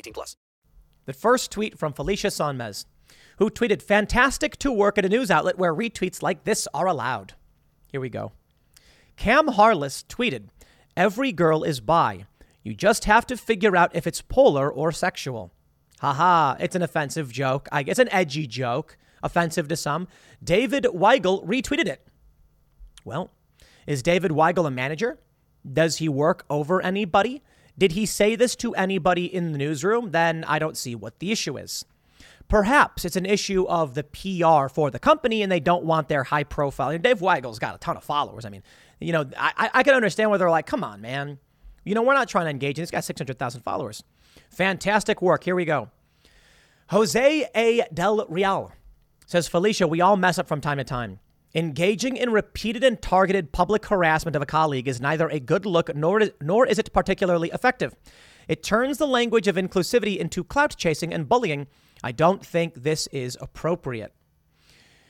18 plus. The first tweet from Felicia Sonmez, who tweeted, Fantastic to work at a news outlet where retweets like this are allowed. Here we go. Cam Harless tweeted, Every girl is bi. You just have to figure out if it's polar or sexual. Haha, it's an offensive joke. I guess an edgy joke offensive to some. David Weigel retweeted it. Well, is David Weigel a manager? Does he work over anybody? Did he say this to anybody in the newsroom? Then I don't see what the issue is. Perhaps it's an issue of the PR for the company and they don't want their high profile. Dave Weigel's got a ton of followers. I mean, you know, I, I can understand where they're like, come on, man. You know, we're not trying to engage. This guy's 600,000 followers. Fantastic work. Here we go. Jose A. Del Real Says Felicia, we all mess up from time to time. Engaging in repeated and targeted public harassment of a colleague is neither a good look nor, nor is it particularly effective. It turns the language of inclusivity into clout chasing and bullying. I don't think this is appropriate.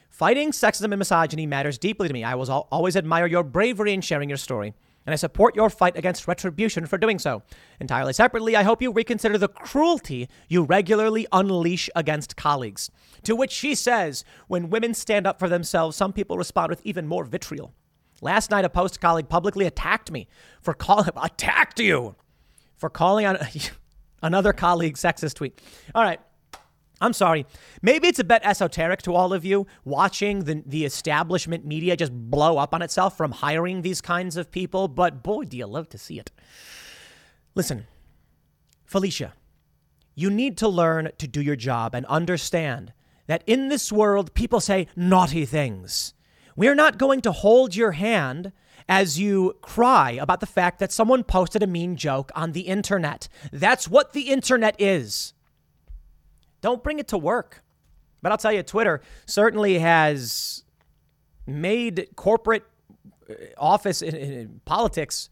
Fighting sexism and misogyny matters deeply to me. I will always admire your bravery in sharing your story and I support your fight against retribution for doing so. Entirely separately, I hope you reconsider the cruelty you regularly unleash against colleagues. To which she says, when women stand up for themselves, some people respond with even more vitriol. Last night, a post colleague publicly attacked me for calling, attacked you for calling on another colleague sexist tweet. All right. I'm sorry. Maybe it's a bit esoteric to all of you watching the, the establishment media just blow up on itself from hiring these kinds of people, but boy, do you love to see it. Listen, Felicia, you need to learn to do your job and understand that in this world, people say naughty things. We're not going to hold your hand as you cry about the fact that someone posted a mean joke on the internet. That's what the internet is. Don't bring it to work. But I'll tell you, Twitter certainly has made corporate uh, office in, in politics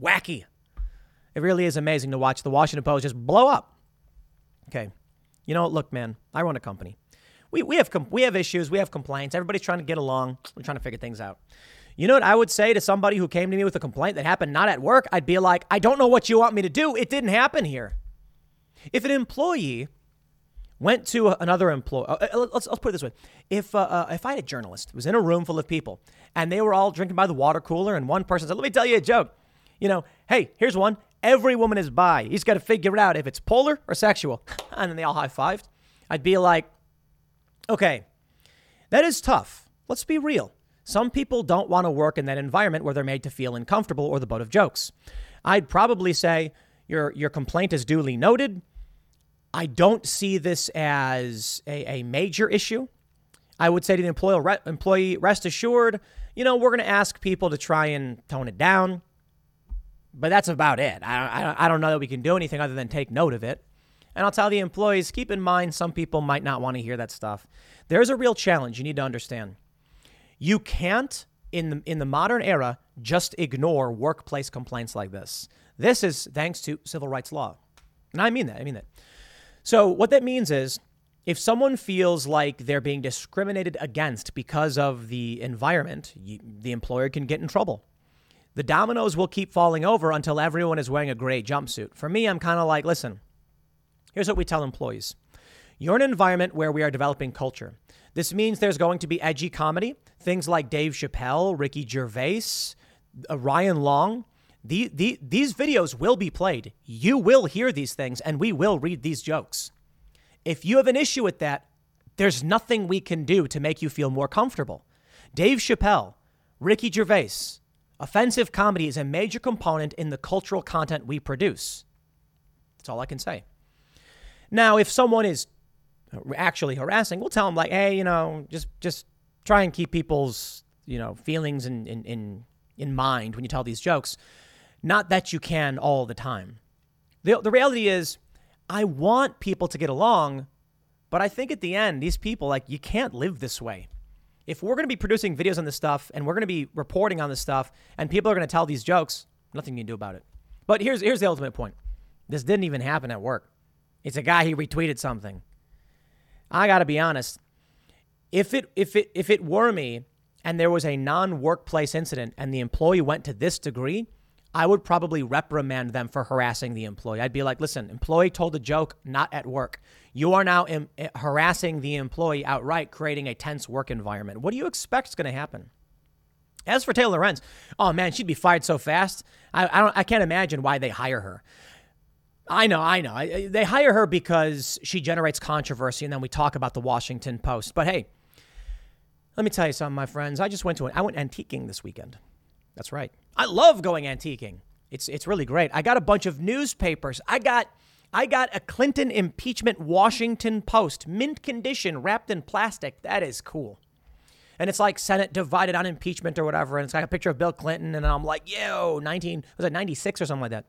wacky. It really is amazing to watch the Washington Post just blow up. Okay. You know, what? look, man, I run a company. We, we, have we have issues, we have complaints. Everybody's trying to get along. We're trying to figure things out. You know what I would say to somebody who came to me with a complaint that happened not at work? I'd be like, I don't know what you want me to do. It didn't happen here. If an employee went to another employee. Uh, uh, let's, let's put it this way: if uh, uh, if I had a journalist was in a room full of people and they were all drinking by the water cooler, and one person said, "Let me tell you a joke," you know, hey, here's one. Every woman is bi. He's got to figure it out if it's polar or sexual, and then they all high fived. I'd be like, okay, that is tough. Let's be real. Some people don't want to work in that environment where they're made to feel uncomfortable or the butt of jokes. I'd probably say your your complaint is duly noted. I don't see this as a, a major issue. I would say to the employee, employee, rest assured, you know, we're going to ask people to try and tone it down, but that's about it. I, I, I don't know that we can do anything other than take note of it. And I'll tell the employees, keep in mind, some people might not want to hear that stuff. There's a real challenge you need to understand. You can't, in the, in the modern era, just ignore workplace complaints like this. This is thanks to civil rights law. And I mean that. I mean that. So, what that means is if someone feels like they're being discriminated against because of the environment, you, the employer can get in trouble. The dominoes will keep falling over until everyone is wearing a gray jumpsuit. For me, I'm kind of like, listen, here's what we tell employees You're in an environment where we are developing culture. This means there's going to be edgy comedy, things like Dave Chappelle, Ricky Gervais, uh, Ryan Long. The, the, these videos will be played. You will hear these things, and we will read these jokes. If you have an issue with that, there's nothing we can do to make you feel more comfortable. Dave Chappelle, Ricky Gervais, offensive comedy is a major component in the cultural content we produce. That's all I can say. Now, if someone is actually harassing, we'll tell them like, hey, you know, just just try and keep people's you know feelings in in in, in mind when you tell these jokes. Not that you can all the time. The, the reality is, I want people to get along, but I think at the end, these people, like, you can't live this way. If we're going to be producing videos on this stuff and we're going to be reporting on this stuff and people are going to tell these jokes, nothing you can do about it. But here's, here's the ultimate point this didn't even happen at work. It's a guy, he retweeted something. I got to be honest. If it, if, it, if it were me and there was a non workplace incident and the employee went to this degree, I would probably reprimand them for harassing the employee. I'd be like, listen, employee told a joke not at work. You are now Im- eh, harassing the employee outright, creating a tense work environment. What do you expect is going to happen? As for Taylor Lorenz, oh man, she'd be fired so fast. I, I don't, I can't imagine why they hire her. I know, I know. I, they hire her because she generates controversy, and then we talk about the Washington Post. But hey, let me tell you something, my friends. I just went to an, I went antiquing this weekend. That's right. I love going antiquing. It's it's really great. I got a bunch of newspapers. I got I got a Clinton impeachment Washington Post, mint condition, wrapped in plastic. That is cool. And it's like Senate divided on impeachment or whatever, and it's got a picture of Bill Clinton, and I'm like, yo, 19 was it 96 or something like that.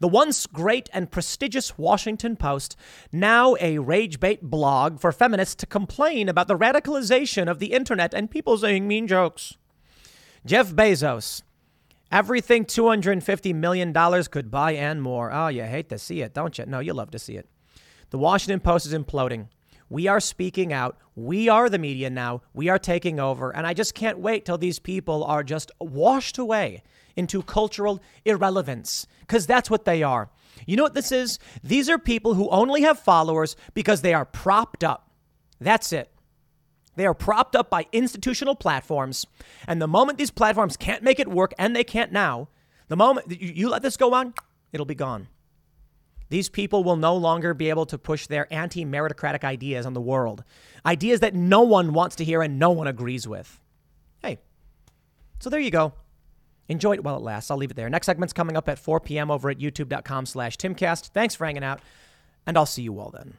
The once great and prestigious Washington Post, now a rage bait blog for feminists to complain about the radicalization of the internet and people saying mean jokes. Jeff Bezos, everything $250 million could buy and more. Oh, you hate to see it, don't you? No, you love to see it. The Washington Post is imploding. We are speaking out. We are the media now. We are taking over. And I just can't wait till these people are just washed away into cultural irrelevance because that's what they are. You know what this is? These are people who only have followers because they are propped up. That's it. They are propped up by institutional platforms. And the moment these platforms can't make it work, and they can't now, the moment you let this go on, it'll be gone. These people will no longer be able to push their anti meritocratic ideas on the world, ideas that no one wants to hear and no one agrees with. Hey, so there you go. Enjoy it while it lasts. I'll leave it there. Next segment's coming up at 4 p.m. over at youtube.com slash timcast. Thanks for hanging out, and I'll see you all then.